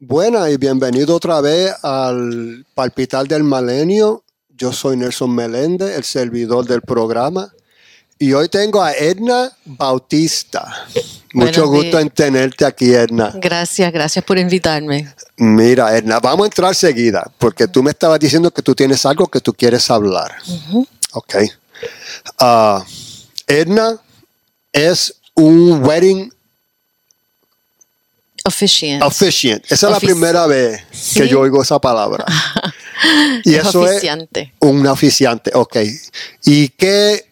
Buena y bienvenido otra vez al Palpitar del Malenio. Yo soy Nelson Meléndez, el servidor del programa. Y hoy tengo a Edna Bautista. Mucho gusto días. en tenerte aquí, Edna. Gracias, gracias por invitarme. Mira, Edna, vamos a entrar seguida, porque tú me estabas diciendo que tú tienes algo que tú quieres hablar. Ok. Ah, Edna es un wedding Officiant. officiant. Esa es la primera vez Sí. que yo oigo esa palabra. y Es eso oficiante. es un oficiante, ok. ¿Y qué,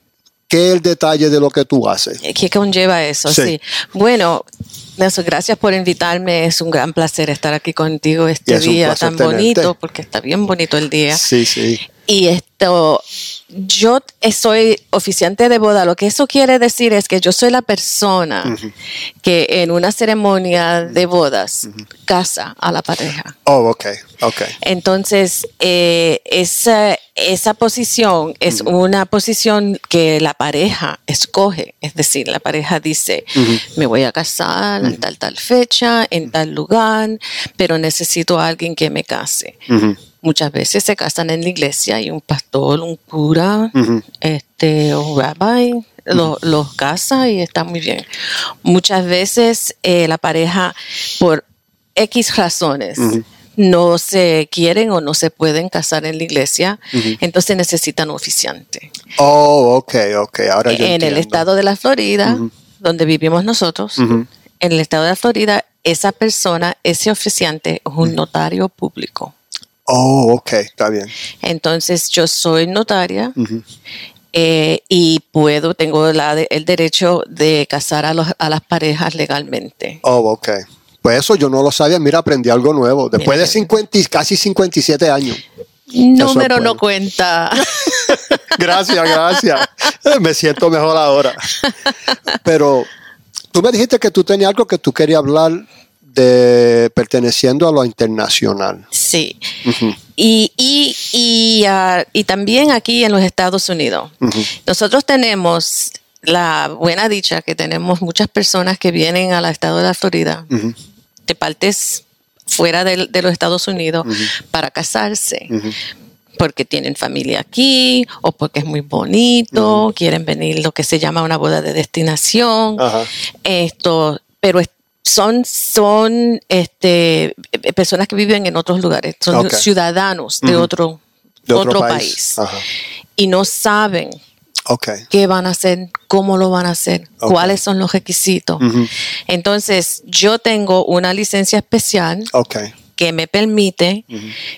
qué es el detalle de lo que tú haces? ¿Qué conlleva eso? Sí. Sí. Bueno, Nelson, gracias por invitarme. Es un gran placer estar aquí contigo este es día tan tenerte. bonito, porque está bien bonito el día. Sí, sí. Y esto, yo soy oficiante de boda. Lo que eso quiere decir es que yo soy la persona que en una ceremonia de bodas casa a la pareja. Oh, ok, ok. Entonces, eh, esa, esa posición es una posición que la pareja escoge. Es decir, la pareja dice, me voy a casar en tal, tal fecha, en tal lugar, pero necesito a alguien que me case. Muchas veces se casan en la iglesia y un pastor, un cura, este, un rabbi lo- los casa y está muy bien. Muchas veces eh, la pareja, por X razones, no se quieren o no se pueden casar en la iglesia, entonces necesitan un oficiante. Oh, ok, ok. Ahora yo en el estado de la Florida, donde vivimos nosotros, en el estado de la Florida, esa persona, ese oficiante, es un notario público. Oh, ok, está bien. Entonces yo soy notaria eh, y puedo, tengo la de- el derecho de casar a, los- a las parejas legalmente. Oh, ok. Pues eso yo no lo sabía. Mira, aprendí algo nuevo. Después de Mira. 50, y- casi 57 años. Número no cuenta. Gracias, gracias. Eh, Me siento mejor ahora. Pero tú me dijiste que tú tenías algo que tú querías hablar de perteneciendo a lo internacional. Sí. Y, y, y, ah, y también aquí en los Estados Unidos. Nosotros tenemos la buena dicha que tenemos muchas personas que vienen al estado de la Florida de partes fuera de, los Estados Unidos para casarse. Porque tienen familia aquí o porque es muy bonito, quieren venir lo que se llama una boda de destinación. Esto, pero es- son, son este, eh, personas que viven en otros lugares, son ciudadanos de, otro, De otro, otro país. y no saben qué van a hacer, cómo lo van a hacer, cuáles son los requisitos. Entonces, yo tengo una licencia especial que me permite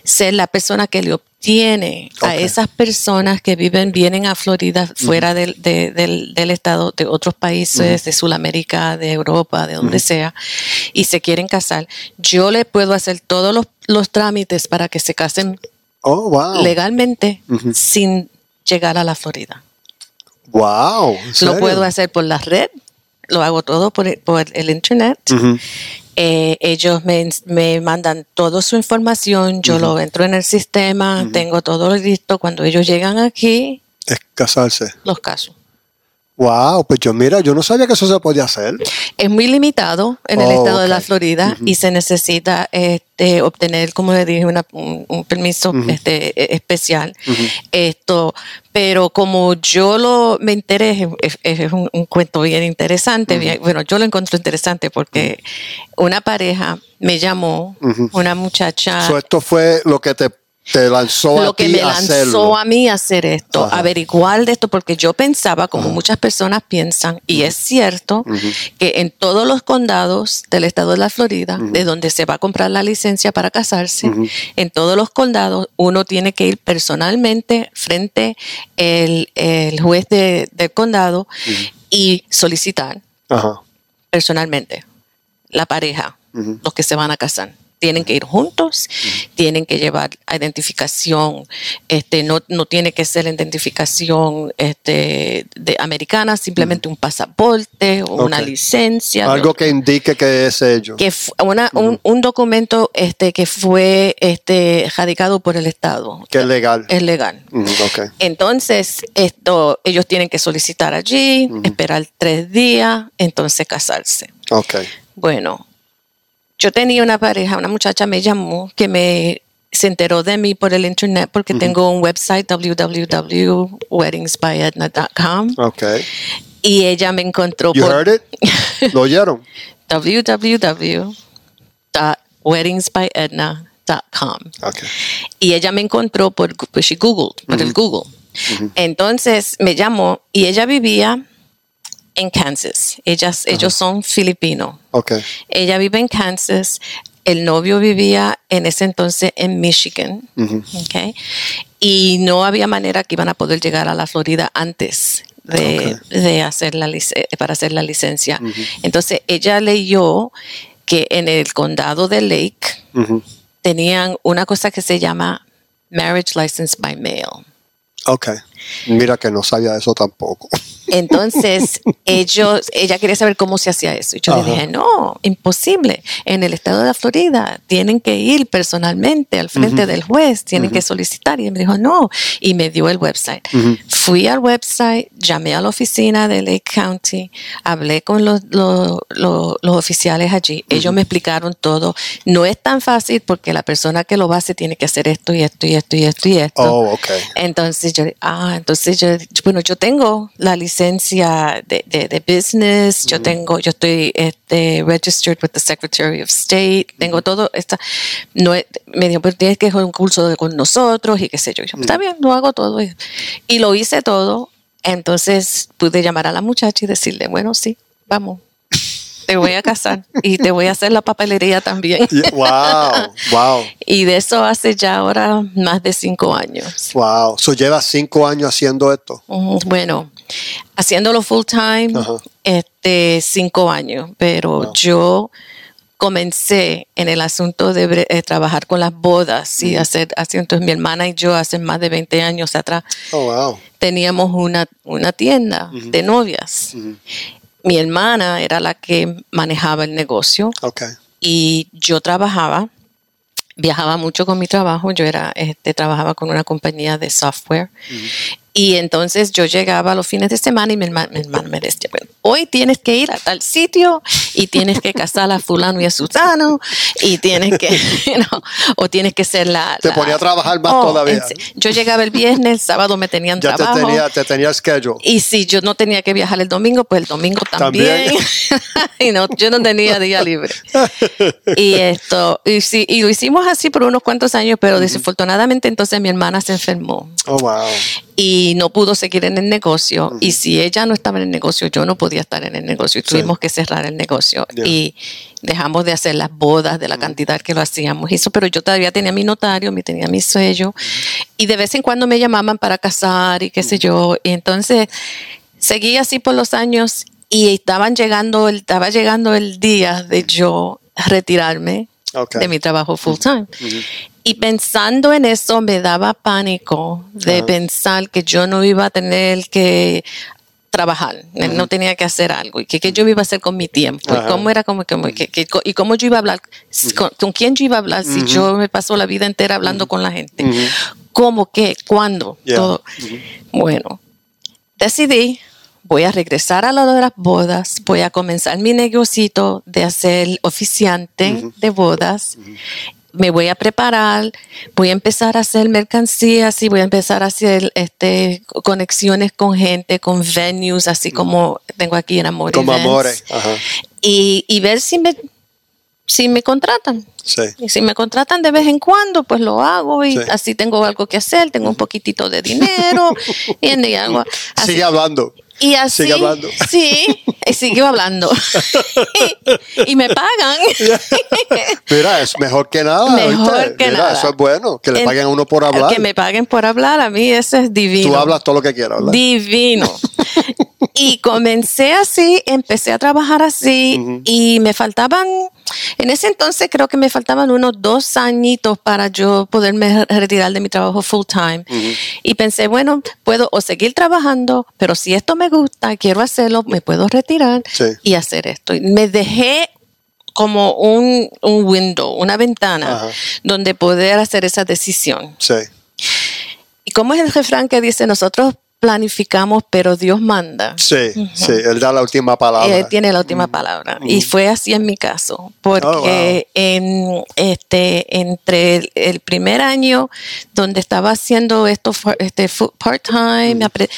ser la persona que le obtiene Ok. a esas personas que viven, vienen a Florida fuera del, de- del- del estado, de otros países, de Sudamérica, de Europa, de donde sea, y se quieren casar. Yo le puedo hacer todos los, los trámites para que se casen Oh, wow. legalmente sin llegar a la Florida. Wow. ¿en Lo puedo hacer por la red, lo hago todo por, el- por el internet. Eh, ellos me, me mandan toda su información, yo lo entro en el sistema, tengo todo listo. Cuando ellos llegan aquí, Es casarse. los caso. Wow, pues yo mira, yo no sabía que eso se podía hacer. Es muy limitado en el Oh, estado de la. Florida y se necesita este, obtener, como le dije, una- un, un permiso este, e- especial. Esto, pero como yo lo me interesa, es, es un, un cuento bien interesante. bien- bueno, yo lo encuentro interesante porque una pareja me llamó, una muchacha. So, esto fue lo que te, te lanzó a lo que ti me a lanzó hacerlo. a mí a hacer esto, Ajá. averiguar de esto, porque yo pensaba, como muchas personas piensan, y es cierto, que en todos los condados del estado de la Florida, de donde se va a comprar la licencia para casarse, en todos los condados uno tiene que ir personalmente frente el, el juez de- del condado y solicitar personalmente la pareja, los que se van a casar. Tienen que ir juntos, tienen que llevar identificación, este, no, no tiene que ser la identificación este, de americana, simplemente un pasaporte o una licencia. Algo que indique que es ello. que una- un, un documento este, que fue este, radicado por el Estado. Que es legal. Es legal. Mm, ok. Entonces, esto, ellos tienen que solicitar allí, esperar tres días, entonces casarse. Ok. Bueno, yo tenía una pareja, una muchacha me llamó que me se enteró de mí por el internet porque tengo un website www.weddingsbyedna.com Okay. y ella me encontró You por heard it? ¿Lo oyeron? www.weddingsbyedna.com Okay. y ella me encontró por pues she googled por el Google entonces me llamó y ella vivía en Kansas. Ellas ellos son filipinos Okay. ella vive en Kansas. El novio vivía en ese entonces en Michigan. Okay, y no había manera que iban a poder llegar a la Florida antes de, de hacer la lic- para hacer la licencia. Entonces ella leyó que en el condado de Lake tenían una cosa que se llama marriage license by mail. Okay. Mira que no sabía eso tampoco. Entonces, ellos, ella quería saber cómo se hacía eso. Y yo Ajá. le dije, no, imposible. En el estado de la Florida tienen que ir personalmente al frente del juez, tienen que solicitar. Y me dijo, no. Y me dio el website. Fui al website, llamé a la oficina de Lake County, hablé con los, los, los- los oficiales allí. Ellos me explicaron todo. No es tan fácil porque la persona que lo hace tiene que hacer esto y esto y esto y esto y esto. Oh, okay. Entonces yo, ah, entonces yo, bueno, yo tengo la licencia de, de, de business, yo tengo, yo estoy este, registered with the Secretary of State, tengo todo, esta, no, me dijo, pero tienes que hacer un curso de- con nosotros y qué sé yo. Yo, Está bien, lo hago todo. Y lo hice todo, entonces pude llamar a la muchacha y decirle, bueno, sí, vamos. Te voy a casar y te voy a hacer la papelería también. Wow, wow, Y de eso hace ya ahora más de cinco años. wow. So lleva cinco años haciendo esto. Bueno, haciéndolo full time, este, cinco años, pero yo comencé en el asunto de eh, trabajar con las bodas y hacer asuntos. Mi hermana y yo hace más de 20 años atrás Oh, wow. teníamos una, una tienda de novias. Mi hermana era la que manejaba el negocio Okay. y yo trabajaba, viajaba mucho con mi trabajo, yo era, este, trabajaba con una compañía de software y entonces yo llegaba los fines de semana y mi hermano, mi hermano me decía, bueno, hoy tienes que ir a tal sitio y tienes que casar a fulano y a sutano y tienes que, you know, o tienes que ser la... Te la- ponía a trabajar más Oh, todavía. en Yo llegaba el viernes, el sábado me tenían Ya te trabajo. tenía, te tenía schedule. Y si yo no tenía que viajar el domingo, pues el domingo también. También. y no, yo no tenía día libre. y esto, y, sí, y lo hicimos así por unos cuantos años, pero desafortunadamente entonces mi hermana se enfermó Oh, wow. Y no pudo seguir en el negocio. Y si ella no estaba en el negocio, yo no podía estar en el negocio. Y tuvimos que cerrar el negocio. Ya. Y dejamos de hacer las bodas de la cantidad que lo hacíamos. Eso, pero yo todavía tenía mi notario, me tenía mi sello. Y de vez en cuando me llamaban para casar y qué sé yo. Y entonces seguí así por los años y estaban llegando, estaba llegando el día de yo retirarme Okay. de mi trabajo full time. Y pensando en eso me daba pánico de Ajá. pensar que yo no iba a tener que trabajar, no tenía que hacer algo y que qué yo iba a hacer con mi tiempo Ajá. y cómo era como, como que, que- y cómo yo iba a hablar, con, con quién yo iba a hablar si yo me paso la vida entera hablando con la gente, cómo, qué, cuándo, Yeah. todo. Bueno, decidí, voy a regresar a lo de las bodas, voy a comenzar mi negocito de hacer oficiante de bodas. Me voy a preparar, voy a empezar a hacer mercancías y voy a empezar a hacer este, conexiones con gente, con venues, así como tengo aquí en Amor Como Events. amores. Ajá. Y, y ver si me, si me contratan. Sí. Y si me contratan de vez en cuando, pues lo hago y Sí. así tengo algo que hacer, tengo un poquitito de dinero y algo así. Sigue hablando. Y así, Sigue hablando. sí, y sigo hablando. y me pagan. Mira, es mejor que nada. Mejor que Mira, nada. eso es bueno. Que le En- paguen a uno por hablar. Que me paguen por hablar, a mí eso es divino. Tú hablas todo lo que quieras, ¿verdad? Divino. y comencé así, empecé a trabajar así y me faltaban, en ese entonces creo que me faltaban unos dos añitos para yo poderme retirar de mi trabajo full time. Y pensé, bueno, puedo o seguir trabajando, pero si esto me gusta, quiero hacerlo, me puedo retirar Sí. y hacer esto. Y me dejé como un, un window, una ventana Ajá. donde poder hacer esa decisión. Sí. ¿Y cómo es el refrán que dice nosotros planificamos, pero Dios manda. Sí, sí, Él da la última palabra. Él tiene la última palabra. Y fue así en mi caso, porque Oh, en, este, entre el, el primer año donde estaba haciendo esto este, part-time, apre-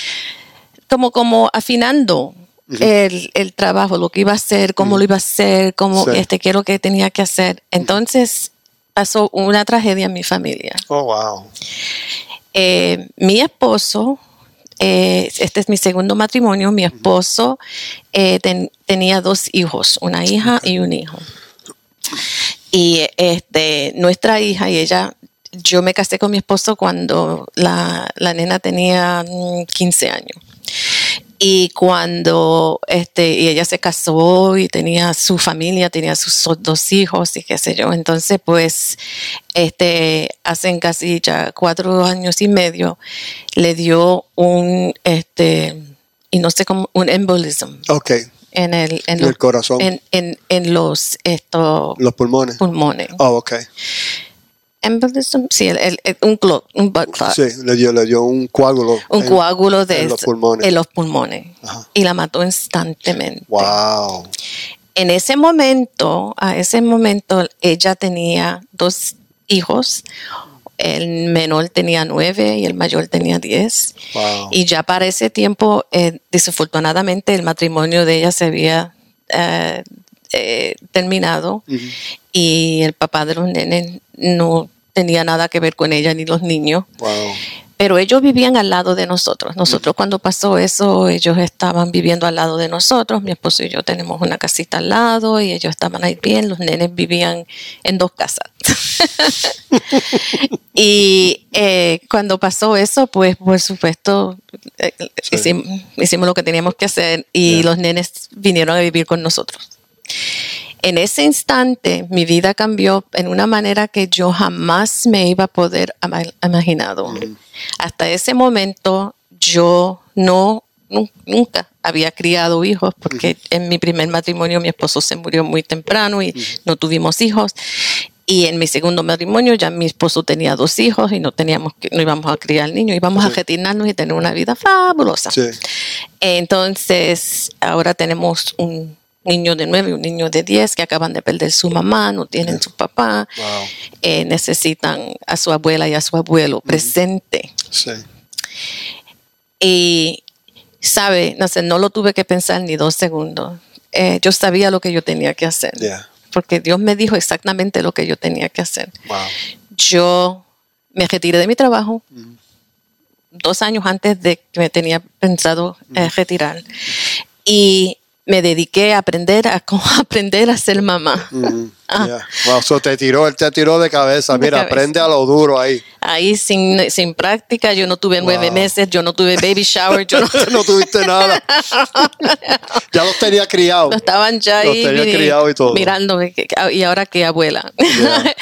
como, como afinando el, el trabajo, lo que iba a hacer, cómo lo iba a hacer, cómo, Sí. este, qué es lo que tenía que hacer. Entonces pasó una tragedia en mi familia. Oh, wow. Eh, mi esposo, eh, este es mi segundo matrimonio, mi esposo eh, ten- tenía dos hijos, una hija y un hijo. Y este, nuestra hija y ella, yo me casé con mi esposo cuando la, la nena tenía mm, 15 años. Y cuando este, y ella se casó y tenía su familia, tenía sus dos hijos y qué sé yo. Entonces, pues, este, hacen casi ya cuatro años y medio, le dio un, este, y no sé cómo, un embolism Ok, en el, en los, el corazón. en, en, en los estos los pulmones. pulmones. Oh, ok. Embolism, sí, el, el- el- un, clot, un blood clot. Sí, le dio, le dio un coágulo. un en- coágulo de en los pulmones. en los pulmones. Ajá. y la mató instantáneamente. Wow. En ese momento, a ese momento, ella tenía dos hijos. El menor tenía nueve y el mayor tenía diez. Wow. Y ya para ese tiempo, eh, desafortunadamente, el matrimonio de ella se había eh, eh, terminado y el papá de los nenes no tenía nada que ver con ella ni los niños. Wow. Pero ellos vivían al lado de nosotros. Nosotros cuando pasó eso, ellos estaban viviendo al lado de nosotros. Mi esposo y yo tenemos una casita al lado y ellos estaban ahí bien. Los nenes vivían en dos casas. y eh, cuando pasó eso, pues por supuesto eh, Sí. hicimos, hicimos lo que teníamos que hacer y los nenes vinieron a vivir con nosotros. En ese instante, mi vida cambió en una manera que yo jamás me iba a poder imaginado. Hasta ese momento, yo no nu- nunca había criado hijos porque en mi primer matrimonio mi esposo se murió muy temprano y no tuvimos hijos. Y en mi segundo matrimonio ya mi esposo tenía dos hijos y no teníamos que, no íbamos a criar niños, íbamos a retirarnos y tener una vida fabulosa. Sí. Entonces, ahora tenemos un niño de nueve un niño de diez que acaban de perder su mamá, no tienen su papá, Wow. eh, necesitan a su abuela y a su abuelo presente. Sí. Y, sabe, no sé, no lo tuve que pensar ni dos segundos. Eh, yo sabía lo que yo tenía que hacer, Yeah. porque Dios me dijo exactamente lo que yo tenía que hacer. Wow. Yo me retiré de mi trabajo dos años antes de que me tenía pensado eh, retirar y me dediqué a aprender a aprender a ser mamá. Mhm. Ah. Yeah. Wow. So te tiró, él te tiró de cabeza. De Mira, cabeza. aprende a lo duro ahí. Ahí sin, sin práctica, yo no tuve nueve meses, yo no tuve baby shower, yo no, no tuviste nada. ya los tenía criados. estaban ya Los ahí tenía criado y todo. mirándome que- y ahora que abuela. Yeah.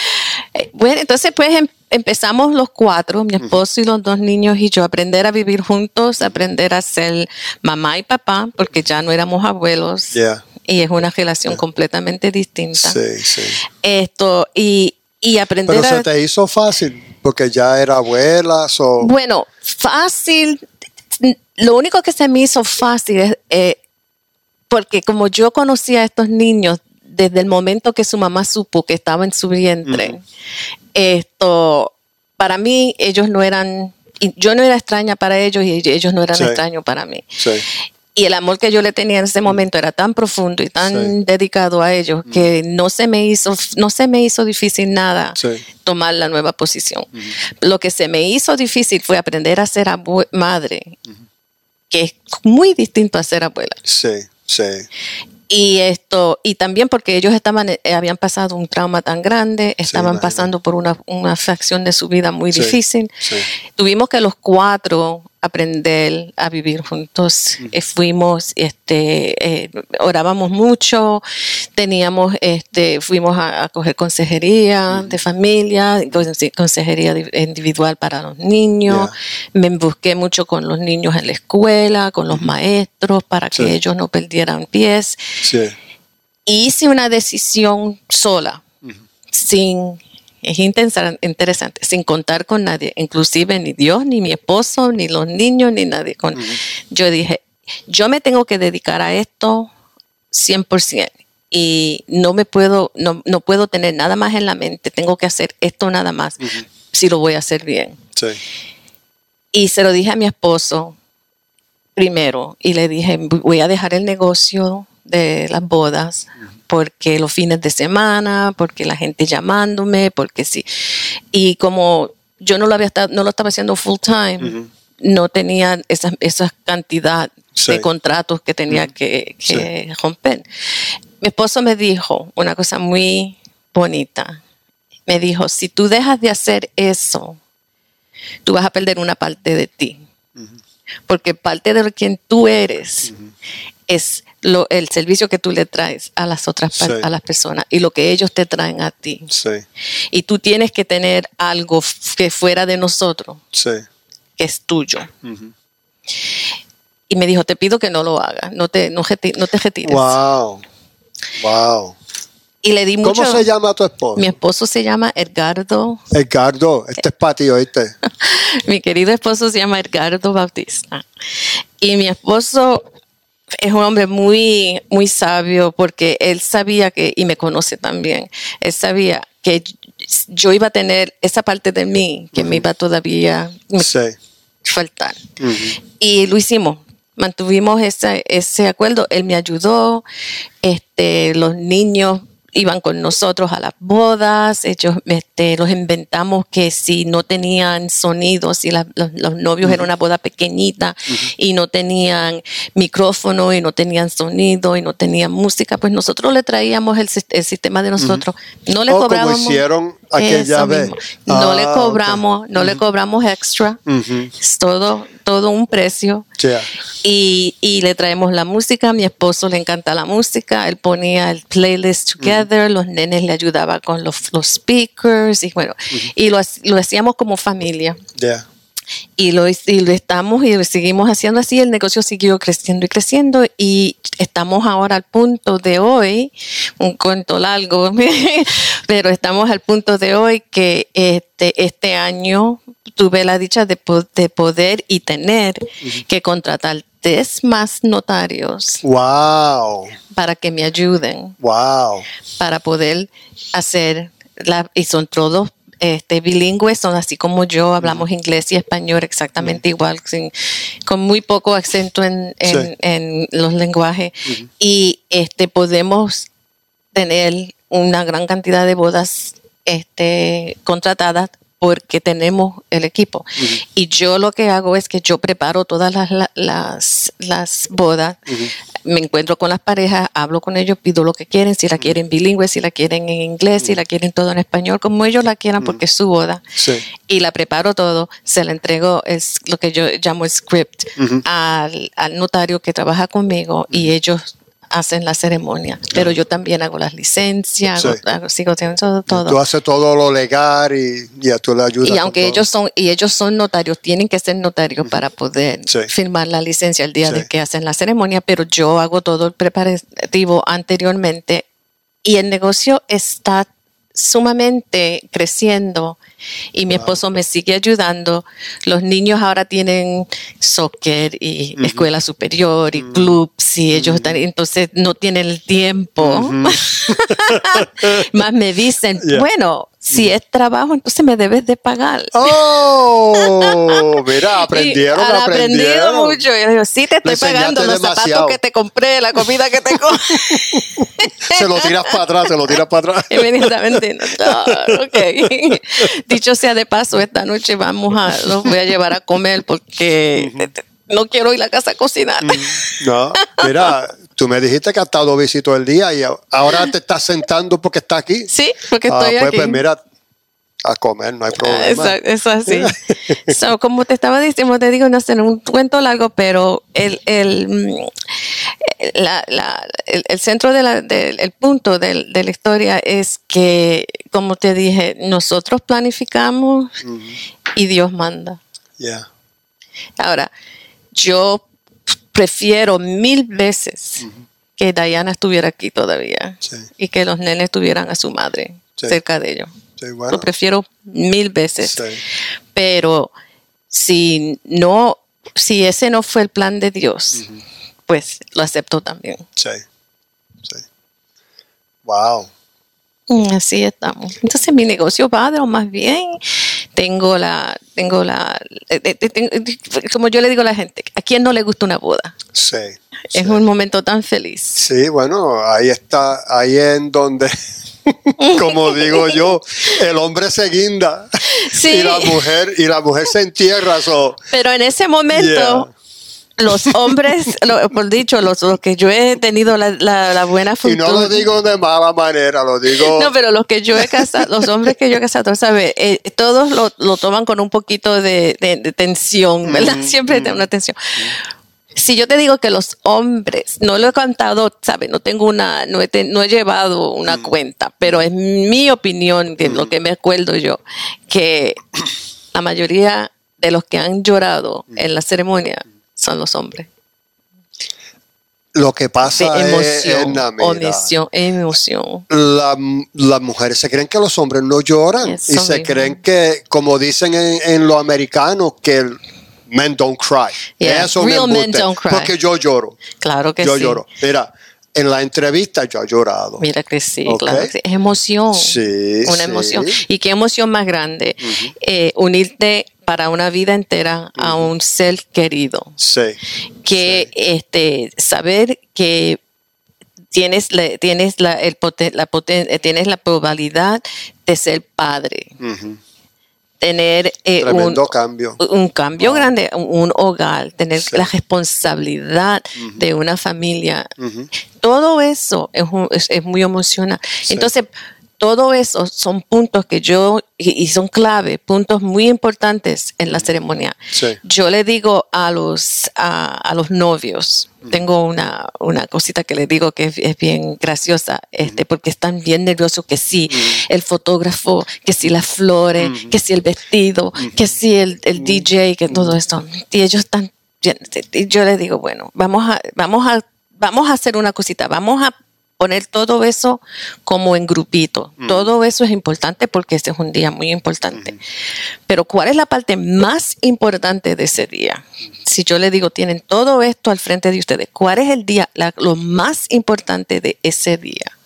Eh, bueno, entonces pues em- empezamos los cuatro, mi esposo y los dos niños y yo, a aprender a vivir juntos, aprender a ser mamá y papá, porque ya no éramos abuelos Yeah. y es una relación completamente distinta. Sí, sí. Esto, y, y aprender Pero a... se te hizo fácil porque ya era abuela. So, Bueno, fácil. Lo único que se me hizo fácil es eh, porque como yo conocía a estos niños desde el momento que su mamá supo que estaba en su vientre, esto, para mí ellos no eran, yo no era extraña para ellos y ellos no eran Sí. extraños para mí. sí. Y el amor que yo le tenía en ese momento era tan profundo y tan Sí. dedicado a ellos que no se me hizo, no se me hizo difícil nada tomar la nueva posición. Lo que se me hizo difícil fue aprender a ser madre, que es muy distinto a ser abuela. Sí, sí. Y esto, y también porque ellos estaban, eh, habían pasado un trauma tan grande, estaban pasando por una, una fracción de su vida muy Sí, difícil. sí. Tuvimos que los cuatro aprender a vivir juntos. Eh, fuimos, este, eh, orábamos mucho, teníamos, este, fuimos a, a coger consejería de familia, conse- consejería di- individual para los niños. Me busqué mucho con los niños en la escuela, con los maestros, para que ellos no perdieran pies. Sí. Y hice una decisión sola, sin es interesante, sin contar con nadie, inclusive ni Dios, ni mi esposo, ni los niños, ni nadie. Con, Yo dije, yo me tengo que dedicar a esto 100% y no me puedo, no, no puedo tener nada más en la mente, tengo que hacer esto nada más, si lo voy a hacer bien. Sí. Y se lo dije a mi esposo primero y le dije, voy a dejar el negocio de las bodas porque los fines de semana, porque la gente llamándome, porque sí. Y como yo no lo había estado- no lo estaba haciendo full time, no tenía esa, esa cantidad Sí. de contratos que tenía que, que romper. Mi esposo me dijo una cosa muy bonita. Me dijo, si tú dejas de hacer eso, tú vas a perder una parte de ti. Porque parte de quien tú eres es lo, el servicio que tú le traes a las otras Sí. a las personas y lo que ellos te traen a ti. Sí. Y tú tienes que tener algo que fuera de nosotros, Sí. que es tuyo. Y me dijo, te pido que no lo hagas, no te, no, no te retires. Wow. Wow. Y le di mucho. ¿Cómo se llama tu esposo? Mi esposo se llama Edgardo, Edgardo, este es para ti, ¿oíste? mi querido esposo se llama Edgardo Bautista. Y mi esposo es un hombre muy, muy sabio porque él sabía que, y me conoce también, él sabía que yo iba a tener esa parte de mí que me iba todavía a Sí. faltar. Y lo hicimos. Mantuvimos ese, ese acuerdo. Él me ayudó. Este, los niños iban con nosotros a las bodas. Ellos este, los inventamos que si no tenían sonido, si la- los, los novios era una boda pequeñita y no tenían micrófono y no tenían sonido y no tenían música, pues nosotros le traíamos el, sis- el sistema de nosotros. No le Oh, como hicieron aquella vez. No Ah, le ok. cobramos, no le cobramos extra. Es todo, todo un precio. Yeah. Y, y le traemos la música. A mi esposo le encanta la música. Él ponía el playlist together. Los nenes le ayudaban con los, los speakers. Y bueno, y lo, lo hacíamos como familia. Yeah. Y lo, y lo estamos y lo seguimos haciendo así. El negocio siguió creciendo y creciendo. Y estamos ahora al punto de hoy, un cuento largo, pero estamos al punto de hoy que este, este año tuve la dicha de, de poder y tener que contratar tres más notarios Wow. para que me ayuden Wow. para poder hacer la y son todos este, bilingües, son así como yo, hablamos inglés y español exactamente igual, sin- con muy poco acento en, en- Sí. en los lenguajes. Y este, podemos tener una gran cantidad de bodas este, contratadas porque tenemos el equipo. Y yo lo que hago es que yo preparo todas las, la- las, las bodas, me encuentro con las parejas, hablo con ellos, pido lo que quieren, si la quieren bilingüe, si la quieren en inglés, si la quieren todo en español, como ellos la quieran, porque es su boda. Sí. Y la preparo todo, se la entrego, es lo que yo llamo script, al, al notario que trabaja conmigo y ellos hacen la ceremonia. Pero yo también hago las licencias, hago- Sí. hago- sigo haciendo todo. todo. Tú haces todo lo legal y ya tú le ayudas. Y aunque todo. ellos son y ellos son notarios, tienen que ser notarios para poder Sí. firmar la licencia el día Sí. de que hacen la ceremonia, pero yo hago todo el preparativo anteriormente y el negocio está sumamente creciendo y mi esposo me sigue ayudando. Los niños ahora tienen soccer y escuela superior y clubs y ellos están, entonces no tienen el tiempo. Más me dicen, Yeah. bueno, si es trabajo, entonces me debes de pagar. Oh, mira, aprendieron, Y han aprendido aprendieron. mucho. Y yo digo, sí, te estoy pagando los demasiado. zapatos que te compré, la comida que te compré. Se lo tiras para atrás, se lo tiras para atrás. No, ok. Dicho sea de paso, esta noche vamos a, los voy a llevar a comer porque no quiero ir a la casa a cocinar. No, mira, tú me dijiste que has estado visito el día y ahora te estás sentando porque está aquí. Sí, porque Ah, estoy pues, aquí. pues mira, a comer, no hay problema. Ah, Eso, eso así. So, como te estaba diciendo, te digo, no sé, un cuento largo, pero el, el, mm, la- la- el, el centro de del el punto de la historia es que, como te dije, nosotros planificamos y Dios manda. Yeah. Ahora, yo prefiero mil veces que Diana estuviera aquí todavía Sí. y que los nenes tuvieran a su madre Sí. cerca de ellos. Sí, bueno. Lo prefiero mil veces. Pero si no, si ese no fue el plan de Dios, pues lo acepto también. Sí. Sí. Wow. Mm, Así estamos. Entonces mi negocio va de lo más bien. Tengo la, tengo la, eh, eh, eh, tengo- como yo le digo a la gente, ¿a quién no le gusta una boda? Sí. Es un momento tan feliz. Sí, bueno, ahí está, ahí en donde, como digo yo, el hombre se guinda Sí. y la mujer y la mujer se entierra. So, Pero en ese momento, los hombres, lo- por dicho, los, los que yo he tenido la, la- la buena yeah. Y no lo fortuna. digo de mala manera, lo digo. No, pero los que yo he casado, los hombres que yo he casado, ¿sabes? Eh, todos lo, lo toman con un poquito de, de- de tensión, ¿verdad? Siempre hay una tensión. Si yo te digo que los hombres, no lo he contado, ¿sabes? No tengo una, no he, no he llevado una cuenta, pero es mi opinión, de lo que me acuerdo yo, que la mayoría de los que han llorado en la ceremonia son los hombres. lo que De pasa es, emoción, Edna, mira, emoción, emoción. la- las mujeres se creen que los hombres no lloran Eso y se creen que, como dicen en, en los americanos, que el men don't cry. Yeah, Eso me real men don't cry. Porque yo lloro. Claro que yo sí. lloro. Mira, en la entrevista yo he llorado. Mira que sí, claro que sí. Es emoción. Sí, Una sí. emoción. Y qué emoción más grande. eh, unirte para una vida entera a un ser querido. Sí. Que este saber que tienes la, tienes la, el poten- la poten- eh, tienes la probabilidad de ser padre. Tener eh, un, cambio. un cambio grande, un, hogar, tener Sí. la responsabilidad de una familia. Todo eso es, un- es- es muy emocionante. Sí. Entonces, todo eso son puntos que yo, y, y son clave, puntos muy importantes en la ceremonia. Sí. Yo le digo a los, a, a los novios, tengo una, una cosita que le digo que es, es bien graciosa, este, porque están bien nerviosos que sí, el fotógrafo, que sí las flores, que sí el vestido, que sí el, el DJ, que todo esto. Y ellos están bien, y yo les digo, bueno, vamos a, vamos a, vamos a hacer una cosita, vamos a poner todo eso como en grupito. Todo eso es importante porque este es un día muy importante. Pero ¿cuál es la parte más importante de ese día? Si yo le digo, tienen todo esto al frente de ustedes, ¿cuál es el día, la- lo más importante de ese día?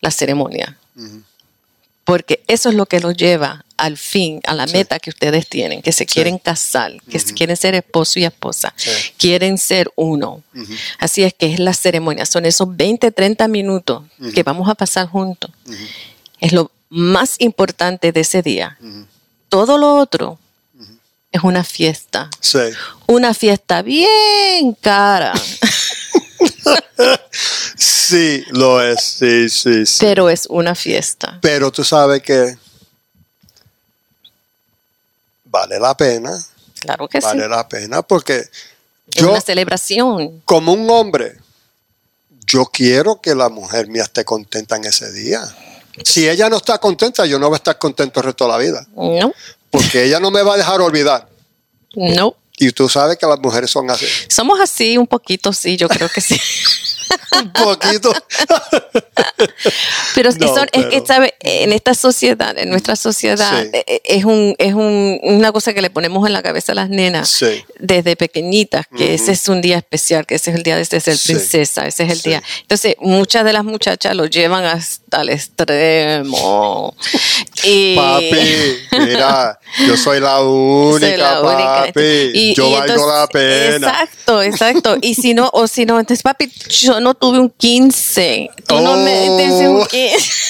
La ceremonia. Porque eso es lo que los lleva al fin, a la meta que ustedes tienen, que se quieren casar, que se quieren ser esposo y esposa, Sí. quieren ser uno. Así es que es la ceremonia, son esos 20, 30 minutos que vamos a pasar juntos. Es lo más importante de ese día. Todo lo otro es una fiesta, Sí. una fiesta bien cara, Sí, lo es. Sí, sí, sí. pero es una fiesta. Pero tú sabes que vale la pena. Claro que Vale sí. la pena porque Es yo, una celebración. como un hombre, yo quiero que la mujer mía esté contenta en ese día. Si ella no está contenta, yo no voy a estar contento el resto de la vida. No, Porque ella no me va a dejar olvidar. no. Y tú sabes que las mujeres son así. Somos así un poquito, sí, yo creo que sí. Un poquito. Pero, No, son- es que, pero- ¿sabe? En esta sociedad, en nuestra sociedad, Sí. eh, eh, es, un, es un- una cosa que le ponemos en la cabeza a las nenas Sí. desde pequeñitas, que ese es un día especial, que ese es el día de ser Sí. princesa, ese es el día. Entonces, muchas de las muchachas lo llevan hasta el extremo. y, Papi, mira, yo soy la única, Soy la única. papi. Y- yo y valgo entonces- la pena. Exacto, exacto. Y si no, o si no, entonces, papi, yo no tuve un 15. Tú no me Oh. diste un 15.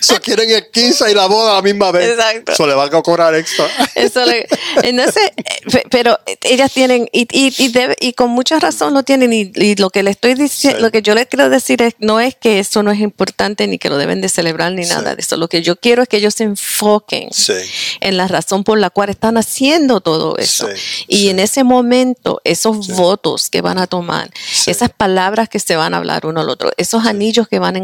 Eso quieren el 15 y la boda a la misma vez. Exacto. Eso le van a cobrar extra. Eso le- entonces, eh, pe- pero ellas tienen, y, y, y, debe- y con mucha razón lo tienen, y, y lo que le estoy diciendo, Sí. lo que yo le quiero decir es, no es que eso no es importante, ni que lo deben de celebrar, ni Sí. nada de eso. Lo que yo quiero es que ellos se enfoquen Sí. en la razón por la cual están haciendo todo eso. Y en ese momento, esos votos que van a tomar, esas palabras que se van a hablar uno al otro, esos anillos que van a,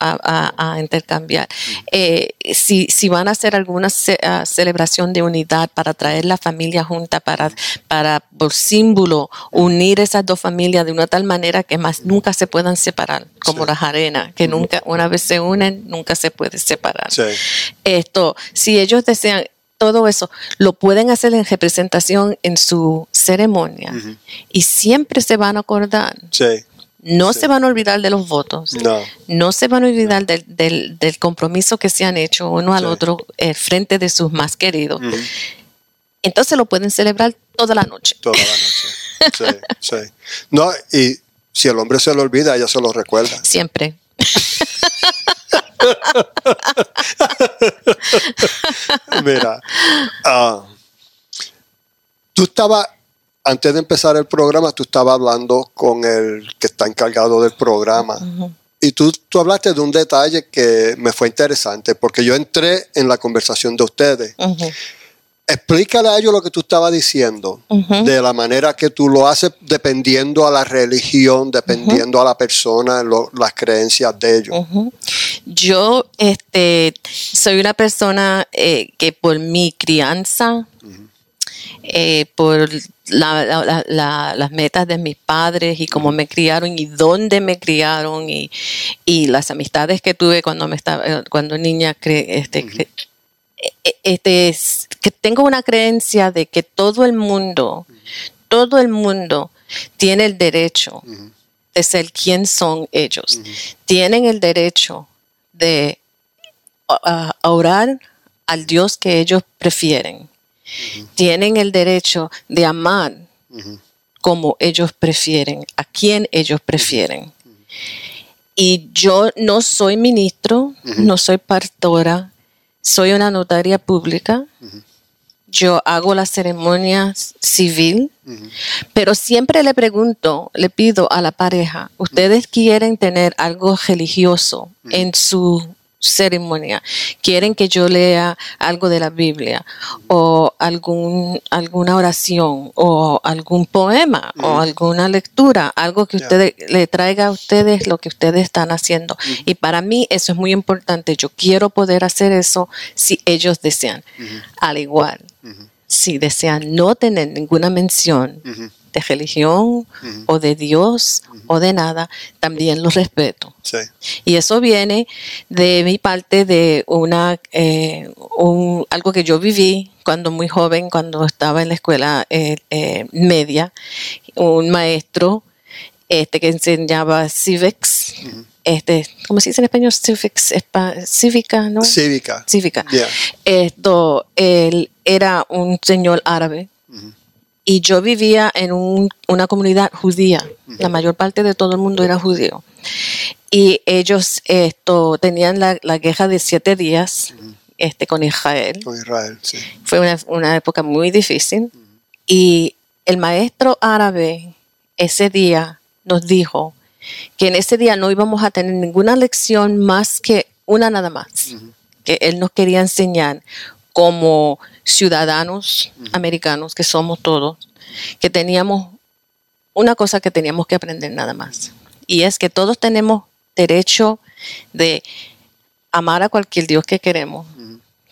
a- a- a intercambiar, cambiar. Eh, si, si van a hacer alguna ce- ah, celebración de unidad para traer la familia junta, para, para por símbolo unir esas dos familias de una tal manera que más nunca se puedan separar, como Sí. las arenas, que nunca, una vez se unen, nunca se puede separar. Sí. Esto, si ellos desean todo eso, lo pueden hacer en representación en su ceremonia y siempre se van a acordar. Sí. No Sí. se van a olvidar de los votos. No. No se van a olvidar del, del- del compromiso que se han hecho uno al Sí. otro eh, frente de sus más queridos. Entonces lo pueden celebrar toda la noche. Toda la noche. Sí, sí. No, y si el hombre se lo olvida, ella se lo recuerda. Siempre. Mira, ah, tú estabas, antes de empezar el programa, tú estabas hablando con el que está encargado del programa. Y tú, tú hablaste de un detalle que me fue interesante, porque yo entré en la conversación de ustedes. Explícale a ellos lo que tú estabas diciendo, de la manera que tú lo haces dependiendo a la religión, dependiendo a la persona, lo- las creencias de ellos. Yo este, soy una persona eh, que por mi crianza, eh, por la- la- la- la- las metas de mis padres y cómo me criaron y dónde me criaron y, y las amistades que tuve cuando me estaba eh, cuando niña cre- este, cre- eh, este, es- que tengo una creencia de que todo el mundo, todo el mundo tiene el derecho de ser quien son ellos. Tienen el derecho de orar al Dios que ellos prefieren. Tienen el derecho de amar como ellos prefieren, a quien ellos prefieren. Y yo no soy ministro, no soy pastora, soy una notaria pública. Yo hago la ceremonia civil, pero siempre le pregunto, le pido a la pareja, ¿ustedes quieren tener algo religioso en su ceremonia? ¿Quieren que yo lea algo de la Biblia o algún, alguna oración o algún poema o alguna lectura? Algo que ustedes le traiga a ustedes lo que ustedes están haciendo. Y para mí eso es muy importante. Yo quiero poder hacer eso si ellos desean. Al igual, si desean no tener ninguna mención de religión o de Dios o de nada, también los respeto. Sí. Y eso viene de mi parte de una eh, un- algo que yo viví cuando muy joven, cuando estaba en la escuela eh, eh, media, un maestro este que enseñaba civics, este, ¿cómo se dice en español? Civics, espa- cívica, ¿no? Cívica. cívica. Yeah. Esto, él era un señor árabe y yo vivía en un- una comunidad judía. La mayor parte de todo el mundo era judío. Y ellos esto, tenían la, la guerra de siete días este, con Israel. Con Israel, sí. Fue una, una época muy difícil. Y el maestro árabe ese día nos dijo que en ese día no íbamos a tener ninguna lección más que una nada más. Que él nos quería enseñar como ciudadanos americanos que somos todos, que teníamos una cosa que teníamos que aprender nada más. Y es que todos tenemos derecho de amar a cualquier Dios que queremos.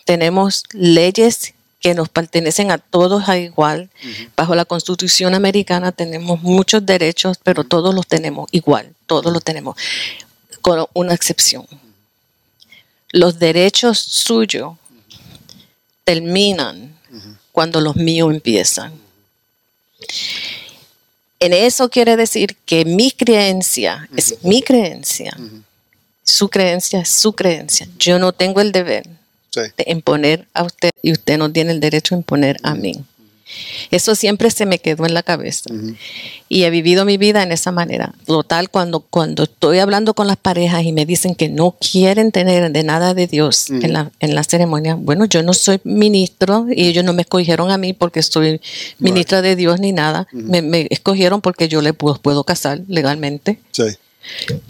Tenemos leyes que nos pertenecen a todos a igual. Bajo la Constitución americana tenemos muchos derechos, pero todos los tenemos igual, todos los tenemos, con una excepción. Los derechos suyos terminan cuando los míos empiezan. En eso quiere decir que mi creencia es mi creencia. Su creencia es su creencia. Yo no tengo el deber Sí. de imponer a usted y usted no tiene el derecho a imponer a mí. Eso siempre se me quedó en la cabeza. Y he vivido mi vida en esa manera. Total, cuando, cuando estoy hablando con las parejas y me dicen que no quieren tener de nada de Dios en, la, en la ceremonia, bueno, yo no soy ministro y ellos no me escogieron a mí porque soy ministra de Dios ni nada. me, me escogieron porque yo le puedo, puedo casar legalmente. Sí.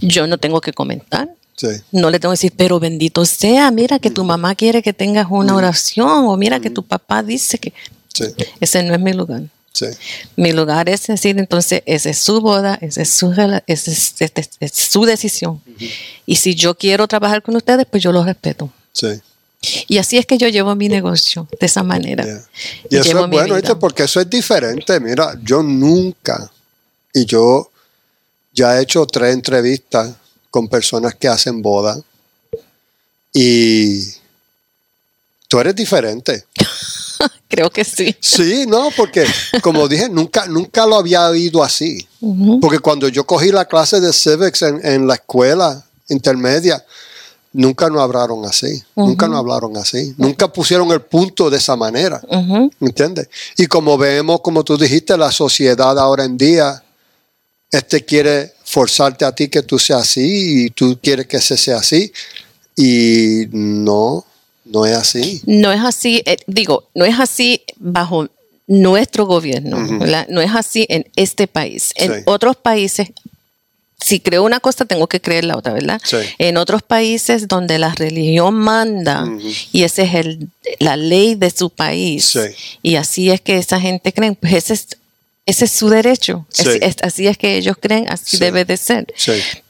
Yo no tengo que comentar. Sí. No le tengo que decir, pero bendito sea, mira que tu mamá quiere que tengas una oración o mira que tu papá dice que Sí. ese no es mi lugar. Sí. Mi lugar es decir, entonces, esa es su boda, esa es su, esa es, esta es- es su decisión. Y si yo quiero trabajar con ustedes, pues yo lo respeto. Sí. Y así es que yo llevo mi negocio, de esa manera. Yeah. Y eso Llevo es bueno. ¿viste? porque eso es diferente. Mira, yo nunca, y yo ya he hecho tres entrevistas con personas que hacen boda, y tú eres diferente. Creo que sí. Sí, no, porque como dije, nunca, nunca lo había oído así. Porque cuando yo cogí la clase de civics en, en la escuela intermedia, nunca nos hablaron así. Nunca nos hablaron así. Nunca pusieron el punto de esa manera. Ujú. ¿Entiendes? Y como vemos, como tú dijiste, la sociedad ahora en día, este quiere forzarte a ti que tú seas así y tú quieres que ese sea así. Y no, no es así. No es así, eh, digo, no es así bajo nuestro gobierno. No es así en este país. En Sí. otros países, si creo una cosa, tengo que creer la otra, ¿verdad? Sí. En otros países donde la religión manda y esa es el, la ley de su país, Sí. y así es que esa gente cree, pues ese es, ese es su derecho. Es- así es que ellos creen, así Sí. debe de ser.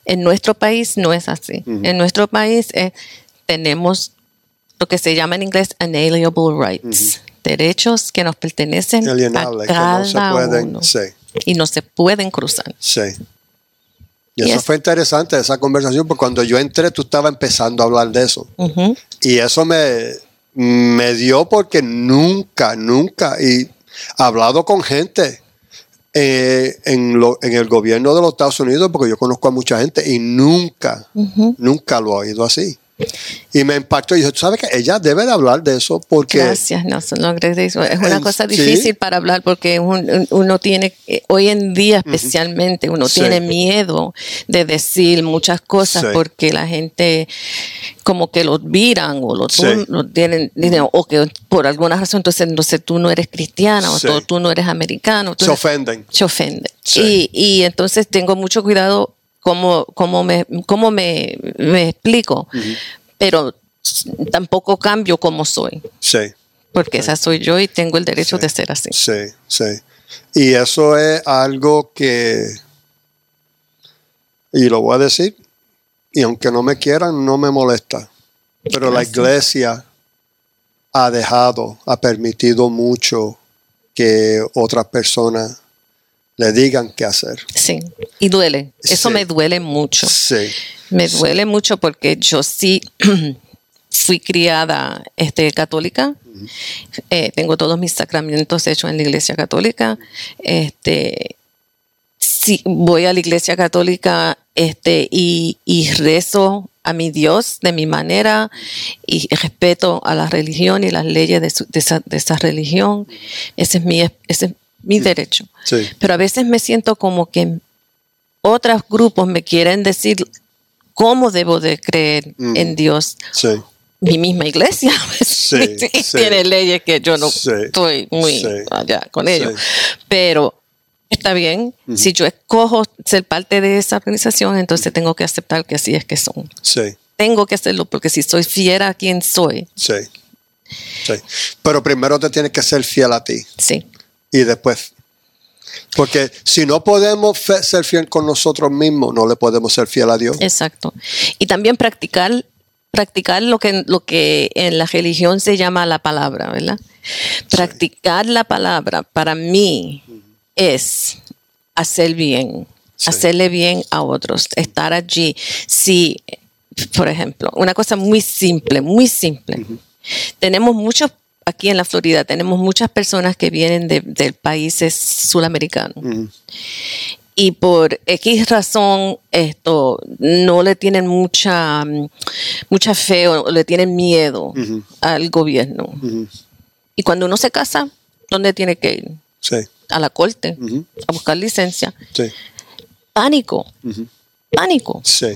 En nuestro país no es así. En nuestro país eh, tenemos lo que se llama en inglés unalienable rights, derechos que nos pertenecen Alienable, a que no cada se pueden. uno Sí. y no se pueden cruzar. Sí. Y Y eso es- fue interesante, esa conversación, porque cuando yo entré, tú estabas empezando a hablar de eso. Y eso me, me dio porque nunca, nunca, y he hablado con gente eh, en, lo- en el gobierno de los Estados Unidos, porque yo conozco a mucha gente, y nunca, nunca lo he oído así. Y me impactó y dije, ¿tú sabes que ella debe de hablar de eso? Porque Gracias, Nelson. agradezco. Es una cosa sí. difícil para hablar porque un- un- uno tiene, eh, hoy en día especialmente, uno Sí. tiene miedo de decir muchas cosas Sí. porque la gente como que lo miran o lo, Sí. lo tienen, dicen, o que por alguna razón, entonces, entonces tú no eres cristiana o tú, tú no eres americano. tú se eres- ofenden. se ofende. Sí. Y, y entonces tengo mucho cuidado cómo, cómo, me, cómo me, me explico, pero tampoco cambio como soy, Sí, porque esa soy yo y tengo el derecho Sí. de ser así. sí, sí. Y eso es algo que, y lo voy a decir, y aunque no me quieran, no me molesta. Pero la iglesia ha dejado, ha permitido mucho que otras personas le digan qué hacer. Sí, y duele. Eso Sí. me duele mucho. Sí, Me duele mucho porque yo sí fui criada este, católica. Eh, tengo todos mis sacramentos hechos en la iglesia católica. Este, sí, voy a la iglesia católica este, y, y rezo a mi Dios de mi manera y respeto a la religión y las leyes de, su- de esa, de esa religión. Ese es mi, ese es mi derecho. sí, Pero a veces me siento como que otros grupos me quieren decir cómo debo de creer Mm. en Dios. sí, Mi misma iglesia Sí, tiene leyes que yo no estoy muy allá con ellos. Pero está bien, si yo escojo ser parte de esa organización, entonces tengo que aceptar que así es que son. Tengo que hacerlo porque si soy fiera a quien soy, sí. Pero primero te tienes que ser fiel a ti. sí, y después. Porque si no podemos ser fiel con nosotros mismos, no le podemos ser fiel a Dios. Exacto. Y también practicar, practicar lo que, lo que en la religión se llama la palabra, ¿verdad? Practicar la palabra para mí es hacer bien, Sí. hacerle bien a otros, estar allí. Si, por ejemplo, una cosa muy simple, muy simple. Tenemos muchos, aquí en la Florida, tenemos muchas personas que vienen de, de países sudamericanos y por X razón esto no le tienen mucha mucha fe o le tienen miedo al gobierno. Y cuando uno se casa, ¿dónde tiene que ir? Sí, A la corte, a buscar licencia. sí, Pánico, pánico. sí,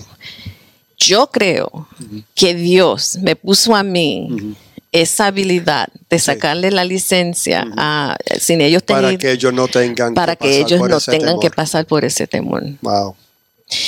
Yo creo que Dios me puso a mí esa habilidad de sacarle la licencia a, sin ellos para tener, que ellos no tengan para que ellos no tengan que pasar por ese temor. Wow.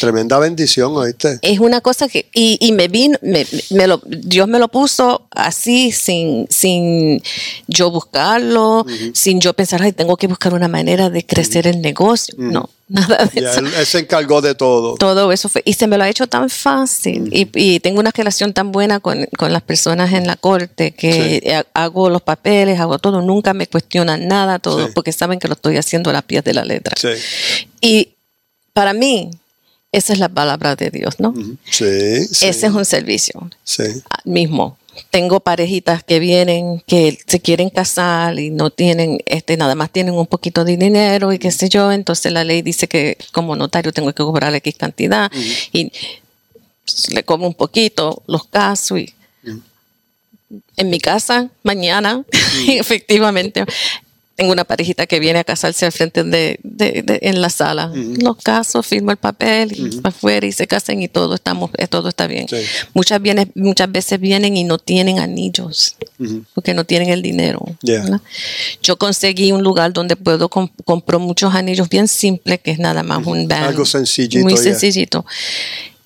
Tremenda bendición, ¿oíste? Es una cosa que, y, y me vino, me, me lo, Dios me lo puso así, sin, sin yo buscarlo, sin yo pensar, ay, tengo que buscar una manera de crecer el negocio. No, nada de eso. él, él se encargó de todo. Todo eso fue, y se me lo ha hecho tan fácil. Y, y tengo una relación tan buena con, con las personas en la corte que Sí. hago los papeles, hago todo, nunca me cuestionan nada, todo, Sí. porque saben que lo estoy haciendo a las pies de la letra. Sí. Y para mí, esa es la palabra de Dios, ¿no? Sí, sí. Ese es un servicio sí. ah, mismo. Tengo parejitas que vienen, que se quieren casar y no tienen, este, nada más tienen un poquito de dinero y qué sé yo. Entonces la ley dice que como notario tengo que cobrar X cantidad y le como un poquito, los caso y en mi casa mañana, efectivamente, tengo una parejita que viene a casarse al frente de, de- de- en la sala. Los caso, firmo el papel y para afuera y se casan y todo estamos, eh, todo está bien. Sí. Muchas, viene- muchas veces vienen y no tienen anillos porque no tienen el dinero. Yo conseguí un lugar donde puedo comp compro muchos anillos bien simples, que es nada más un band. Algo sencillito, Muy yeah. sencillito.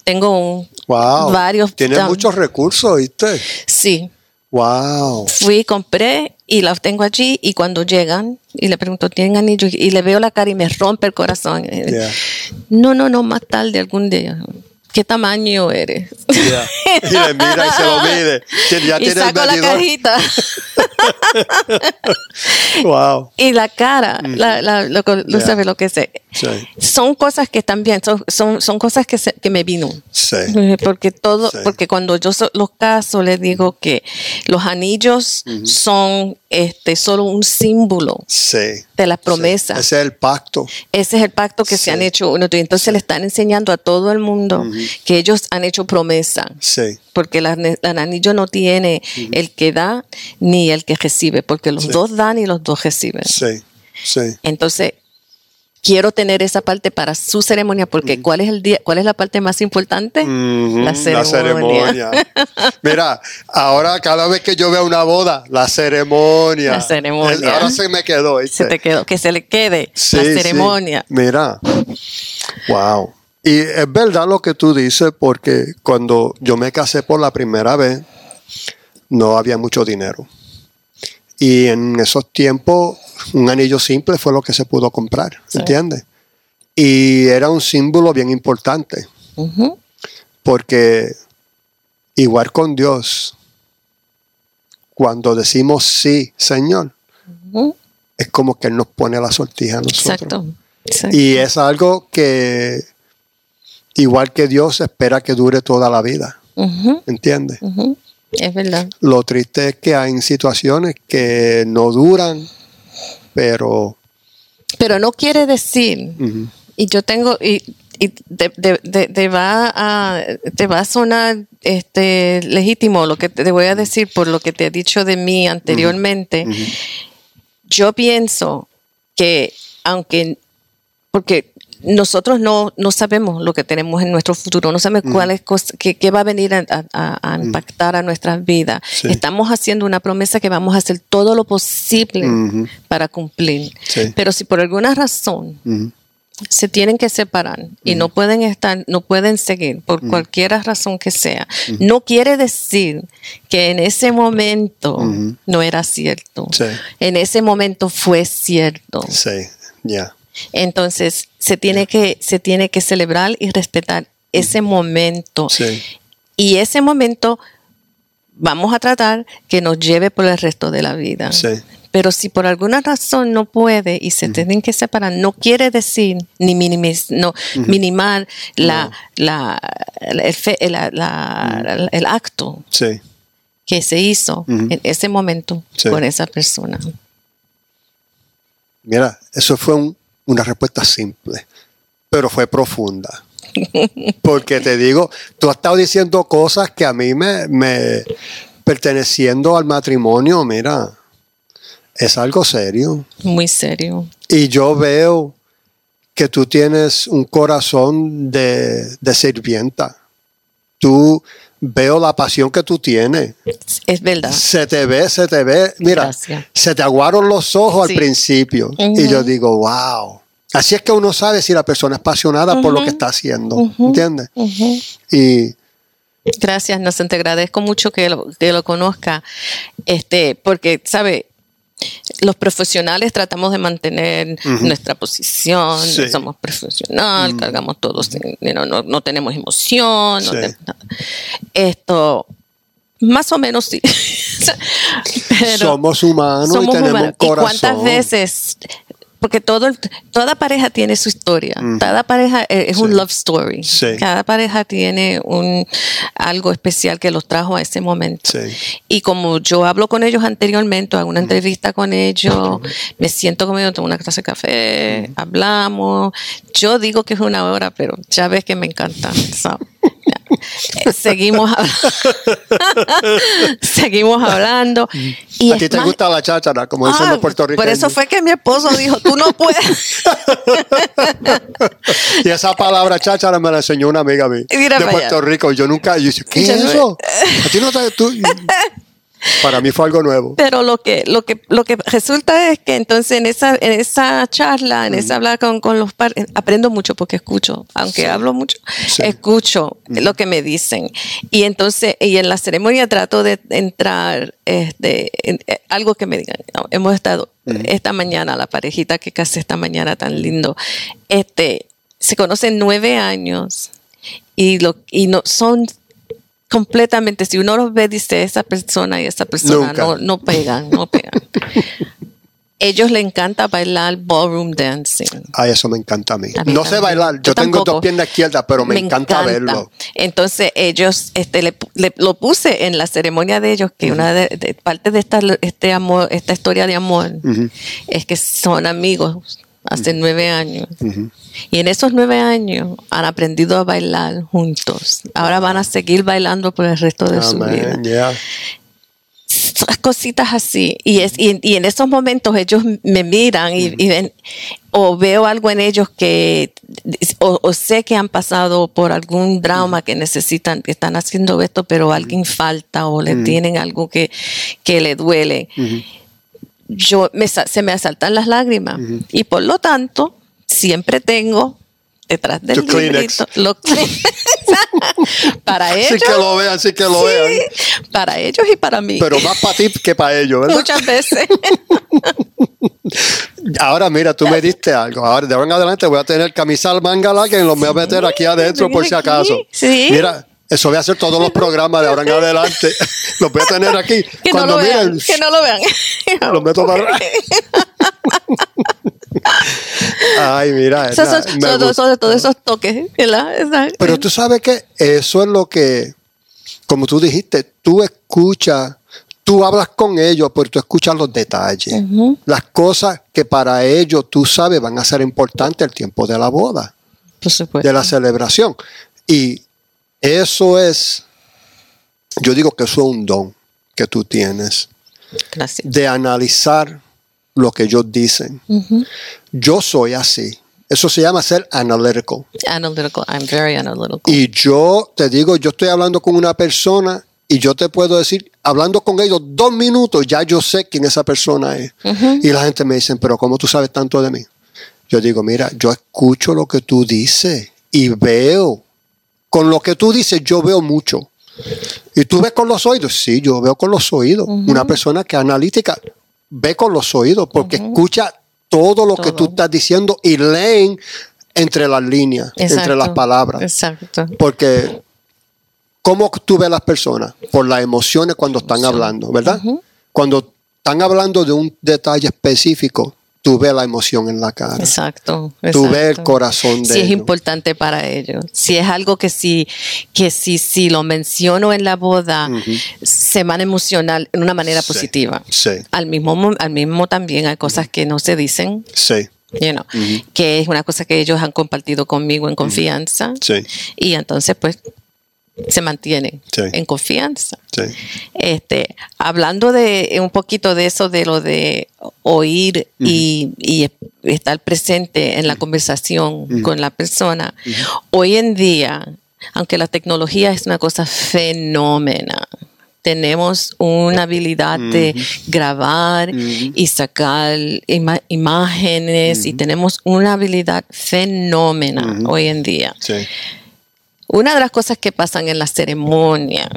Tengo un, Wow. varios. Tienes muchos recursos, ¿viste? Sí, Wow. fui, compré y las tengo allí y cuando llegan y le pregunto, ¿tienen anillos? Y le veo la cara y me rompe el corazón. Yeah. No, no, no, más tarde algún día. ¿Qué tamaño eres? Yeah. Y le mira y se lo mide. Ya y tiene el saco la cajita Wow. y la cara, la, la- lo, que- lo Yeah. sabe lo que sé. Sí. Son cosas que también, son, son, son cosas que, se- que me vino. Sí. Porque todo, Sí. porque cuando yo so- los caso les digo que los anillos son este solo un símbolo Sí. de las Sí. promesas. Ese es el pacto. Ese es el pacto que Sí. se han hecho. uno- Entonces le están enseñando a todo el mundo que ellos han hecho promesa. Sí. Porque la- el anillo no tiene el que da ni el que recibe, porque los Sí. dos dan y los dos reciben. Sí. Sí. Entonces, quiero tener esa parte para su ceremonia, porque ¿cuál es el día, cuál es la parte más importante? Ujú, La ceremonia. Mira, ahora cada vez que yo veo una boda, la ceremonia. La ceremonia. Ahora se me quedó. ¿viste? Se te quedó, que se le quede Sí, la sí. ceremonia. Mira. Wow. Y es verdad lo que tú dices, porque cuando yo me casé por la primera vez, no había mucho dinero. Y en esos tiempos, un anillo simple fue lo que se pudo comprar, Sí. ¿entiendes? Y era un símbolo bien importante, porque igual con Dios, cuando decimos sí, Señor, es como que Él nos pone la sortija a nosotros. Exacto. Exacto. Y es algo que, igual que Dios, espera que dure toda la vida. Ujú, ¿Entiendes? Es verdad. Lo triste es que hay situaciones que no duran, pero Pero no quiere decir, y yo tengo, y, y te, te- te- te va a, te va a sonar este legítimo lo que te voy a decir por lo que te he dicho de mí anteriormente. Yo pienso que aunque, porque nosotros no, no sabemos lo que tenemos en nuestro futuro, no sabemos cuáles cosas, qué, qué va a venir a, a- a impactar a nuestras vidas. Sí. Estamos haciendo una promesa que vamos a hacer todo lo posible para cumplir. Sí. Pero si por alguna razón se tienen que separar y no pueden estar, no pueden seguir por cualquier razón que sea, no quiere decir que en ese momento no era cierto. Sí. En ese momento fue cierto. sí, ya, Entonces se tiene que se tiene que celebrar y respetar ese momento. Sí, y ese momento vamos a tratar que nos lleve por el resto de la vida. sí, Pero si por alguna razón no puede y se tienen que separar, no quiere decir ni minimiz- no, minimar la, la, el, fe- la- la- el acto sí, que se hizo en ese momento con esa persona. Mira, eso fue un- una respuesta simple, pero fue profunda. Porque te digo, tú has estado diciendo cosas que a mí me, me perteneciendo al matrimonio, mira, es algo serio. Muy serio. Y yo veo que tú tienes un corazón de, de sirvienta. Tú veo la pasión que tú tienes. Es verdad. Se te ve, se te ve. Mira, Gracias. se te aguaron los ojos Sí. al principio. Y yo digo, wow. Así es que uno sabe si la persona es apasionada por lo que está haciendo. ¿entiendes? Y Gracias, nos te agradezco mucho que lo, que lo conozca, este, porque, ¿sabe? Los profesionales tratamos de mantener nuestra posición, Sí. Mm. somos profesional, cargamos todos, know, no, no tenemos emoción, no tenemos nada. esto, más o menos sí. Pero somos humanos y tenemos humanos. un ¿Y corazón. cuántas veces? Porque todo, toda pareja tiene su historia. Cada pareja eh, es un love story. Sí. Cada pareja tiene un algo especial que los trajo a ese momento. Sí. Y como yo hablo con ellos anteriormente, hago una entrevista con ellos, me siento con ellos, tomo una taza de café, hablamos. Yo digo que es una hora, pero ya ves que me encanta. So, seguimos hablando. seguimos hablando. Y A ti te más- gusta la cháchara, como dicen Ah, los puertorriqueños. Por eso fue que mi esposo dijo, tú no puedes. Y esa palabra cháchara me la enseñó una amiga mía Mira de Puerto allá. Rico. Yo nunca, yo dije, ¿qué Yo es no- eso? A ti no te, tú- Para mí fue algo nuevo. Pero lo que, lo que, lo que resulta es que entonces en esa, en esa charla, en esa hablar con, con los padres, aprendo mucho porque escucho, aunque hablo mucho, Sí. escucho lo que me dicen. Y entonces, y en la ceremonia trato de entrar, este, en- eh, algo que me digan. No, hemos estado esta mañana, la parejita que casé esta mañana tan lindo, este, se conocen nueve años y lo, y no son completamente, si uno los ve, dice esa persona y esa persona Nunca. no, no pegan, no pegan. Ellos le encanta bailar ballroom dancing. Ay, eso me encanta a mí. A mí no sé bailar. Yo, Yo tengo tampoco. dos piernas izquierdas, pero me, encanta, verlo. Entonces ellos, este, le, le- lo puse en la ceremonia de ellos, que una de, de- parte de esta, este amor, esta historia de amor, es que son amigos hace nueve años. Y en esos nueve años han aprendido a bailar juntos. Ahora van a seguir bailando por el resto de su vida. Yeah. Cositas así. Y, es, y, y en esos momentos ellos me miran y, y ven, o veo algo en ellos que, o, o sé que han pasado por algún drama que necesitan, que están haciendo esto, pero alguien falta o le tienen algo que, que le duele. Yo me, se me asaltan las lágrimas. Y por lo tanto, siempre tengo detrás del Kleenex. librito los para ellos. Sí que lo vean, sí que lo Sí, vean. para ellos y para mí. Pero más para ti que para ellos, ¿verdad? Muchas veces. Ahora mira, tú me diste algo. Ahora de ahora en adelante voy a tener camisa al manga que los voy a meter aquí adentro por si aquí. acaso. Sí. Mira, eso voy a hacer todos los programas de ahora en adelante. los voy a tener aquí. Que no Cuando lo vean. miren, Que no lo vean. los meto para Ay, mira. Edna, son- me son- todos esos toques. Esa- Pero tú sabes que eso es lo que, como tú dijiste, tú escuchas, tú hablas con ellos, pero tú escuchas los detalles. Las cosas que para ellos, tú sabes, van a ser importantes el tiempo de la boda, Por supuesto. de la celebración. Y eso es, yo digo que eso es un don que tú tienes, Gracias. de analizar lo que ellos dicen. Yo soy así. Eso se llama ser analytical. Analytical. I'm very analytical. Y yo te digo, yo estoy hablando con una persona y yo te puedo decir, hablando con ellos dos minutos, ya yo sé quién esa persona es. Y la gente me dice, pero ¿cómo tú sabes tanto de mí? Yo digo, mira, yo escucho lo que tú dices y veo. Con lo que tú dices, yo veo mucho. ¿Y tú ves con los oídos? Sí, yo veo con los oídos. Una persona que es analítica ve con los oídos porque escucha todo lo que tú estás diciendo y leen entre las líneas, entre las palabras. Exacto. Porque, ¿cómo tú ves las personas? Por las emociones cuando están hablando, ¿verdad? Cuando están hablando de un detalle específico, tú ves la emoción en la cara. Exacto. Tú ves el exacto. corazón de Si es ellos. importante para ellos. Si es algo que si, que si, si lo menciono en la boda, se van a emocionar en una manera Sí, positiva. Sí, Al mismo, mo- al mismo también hay cosas que no se dicen, sí, you know, que es una cosa que ellos han compartido conmigo en confianza. sí, Y entonces, pues, se mantienen Sí. en confianza. sí. Este, hablando de un poquito de eso, de lo de oír y, y estar presente en la conversación con la persona, hoy en día, aunque la tecnología es una cosa fenómena, tenemos una habilidad de grabar y sacar ima- imágenes y tenemos una habilidad fenómena hoy en día. Sí. Una de las cosas que pasan en la ceremonia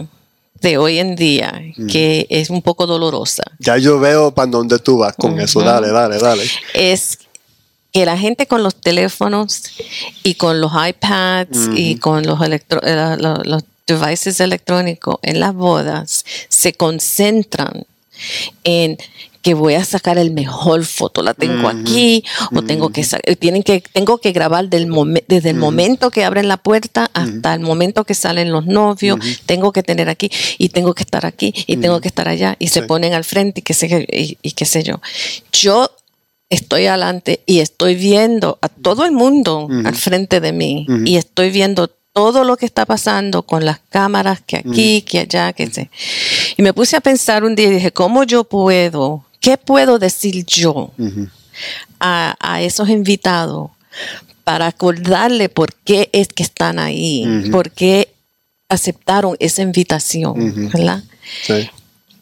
de hoy en día, que es un poco dolorosa, Ya yo veo para dónde tú vas con eso. Dale, dale, dale. es que la gente con los teléfonos y con los iPads y con los, electro- eh, lo- los devices electrónicos en las bodas se concentran en que voy a sacar el mejor foto, la tengo aquí, o tengo que tienen que tengo que grabar del desde el momento que abren la puerta hasta el momento que salen los novios, tengo que tener aquí y tengo que estar aquí y tengo que estar allá y se ponen al frente y qué sé y, y qué sé yo. Yo estoy adelante y estoy viendo a todo el mundo al frente de mí y estoy viendo todo lo que está pasando con las cámaras que aquí, que allá, que sé. Y me puse a pensar un día y dije, ¿cómo yo puedo? ¿Qué puedo decir yo a, a esos invitados para acordarle por qué es que están ahí? ¿Por qué aceptaron esa invitación? ¿Verdad? Sí.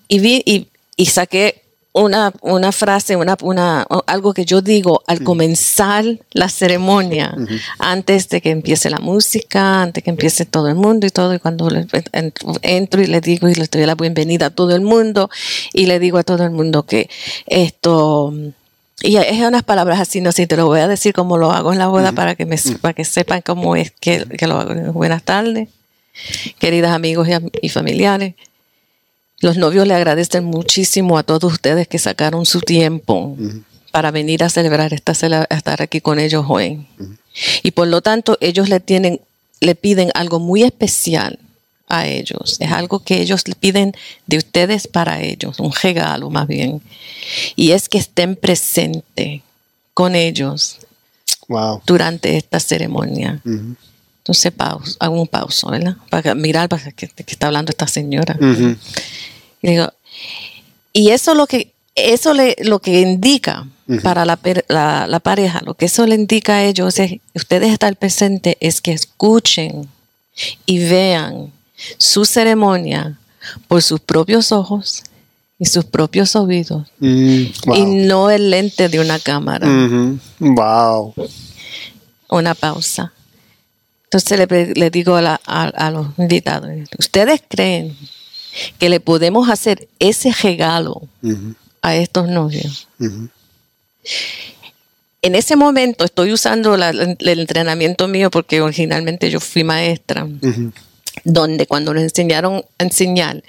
y vi y, y saqué una, una frase, una, una, algo que yo digo al comenzar la ceremonia, antes de que empiece la música, antes que empiece todo el mundo y todo, y cuando entro y le digo y le doy la bienvenida a todo el mundo, y le digo a todo el mundo que esto, y es unas palabras así, no sé, te lo voy a decir como lo hago en la boda para que me para que sepan cómo es que, que lo hago. Buenas tardes, queridas amigos y, y familiares. Los novios le agradecen muchísimo a todos ustedes que sacaron su tiempo para venir a celebrar esta a estar aquí con ellos hoy. Y por lo tanto, ellos le tienen, le piden algo muy especial a ellos. Es algo que ellos le piden de ustedes para ellos, un regalo más bien. Y es que estén presentes con ellos Wow. durante esta ceremonia. Entonces, pausa, hago un pauso, ¿verdad? Para mirar para que, que está hablando esta señora. Y digo, y eso lo que eso le, lo que indica para la, la- la pareja, lo que eso le indica a ellos es ustedes estar presentes es que escuchen y vean su ceremonia por sus propios ojos y sus propios oídos Mm, wow. y no el lente de una cámara. Wow. una pausa. Entonces le, digo a, la- a- a los invitados, ¿ustedes creen que le podemos hacer ese regalo a estos novios? En ese momento estoy usando la- el entrenamiento mío porque originalmente yo fui maestra. Donde cuando nos enseñaron a enseñar,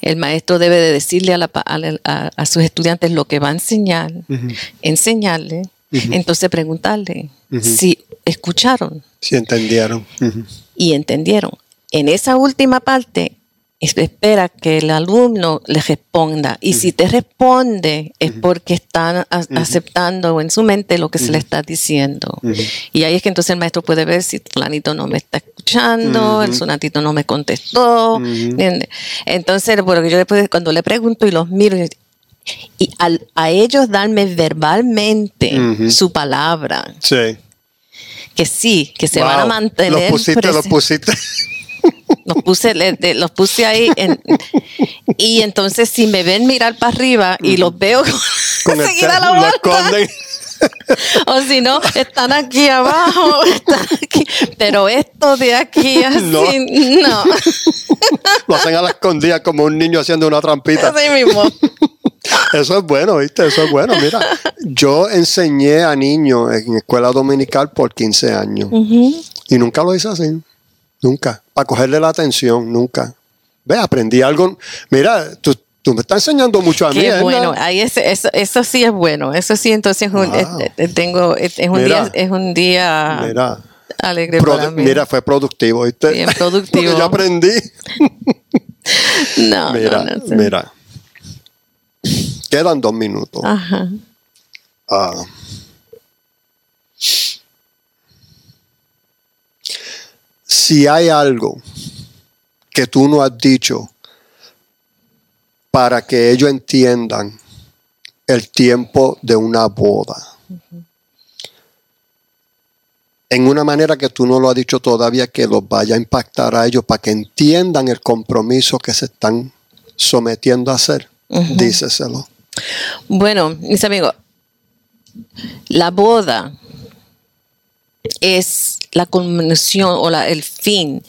el maestro debe de decirle a, la a la- a- a sus estudiantes lo que va a enseñar, enseñarle, entonces preguntarle si escucharon Sí, entendieron. Y entendieron. En esa última parte, espera que el alumno le responda. Y si te responde, es porque están aceptando en su mente lo que se le está diciendo. Y ahí es que entonces el maestro puede ver si fulanito no me está escuchando, el sonatito no me contestó. Entonces, bueno, yo después cuando le pregunto y los miro, y- al- a ellos darme verbalmente su palabra, Sí. que sí, que se van a mantener. Los pusiste, los pusiste. Los puse, le- de- los puse ahí en- y entonces si me ven mirar para arriba y los veo Con la vuelta, o si no, están aquí abajo, están aquí, pero esto de aquí así, No. no, Lo hacen a la escondida como un niño haciendo una trampita. así mismo. Eso es bueno, ¿viste? Eso es bueno. Mira, yo enseñé a niños en escuela dominical por 15 años y nunca lo hice así. Nunca. Para cogerle la atención, nunca. Ve, aprendí algo. Mira, tú, tú me estás enseñando mucho a mí. Qué Edna. bueno, ahí es- eso, eso sí es bueno, eso sí entonces es un, Wow. es- es- tengo, es, es un Mira. día, es un día Mira, alegre produ- para mí. mira, fue productivo, ¿viste? Bien productivo. Porque yo aprendí. no, Mira, no, no sé. mira. Quedan dos minutos. Ajá. Ah. Si hay algo que tú no has dicho para que ellos entiendan el tiempo de una boda, en una manera que tú no lo has dicho todavía, que los vaya a impactar a ellos para que entiendan el compromiso que se están sometiendo a hacer, díceselo. Bueno, mis amigos, la boda es la culminación o la, el fin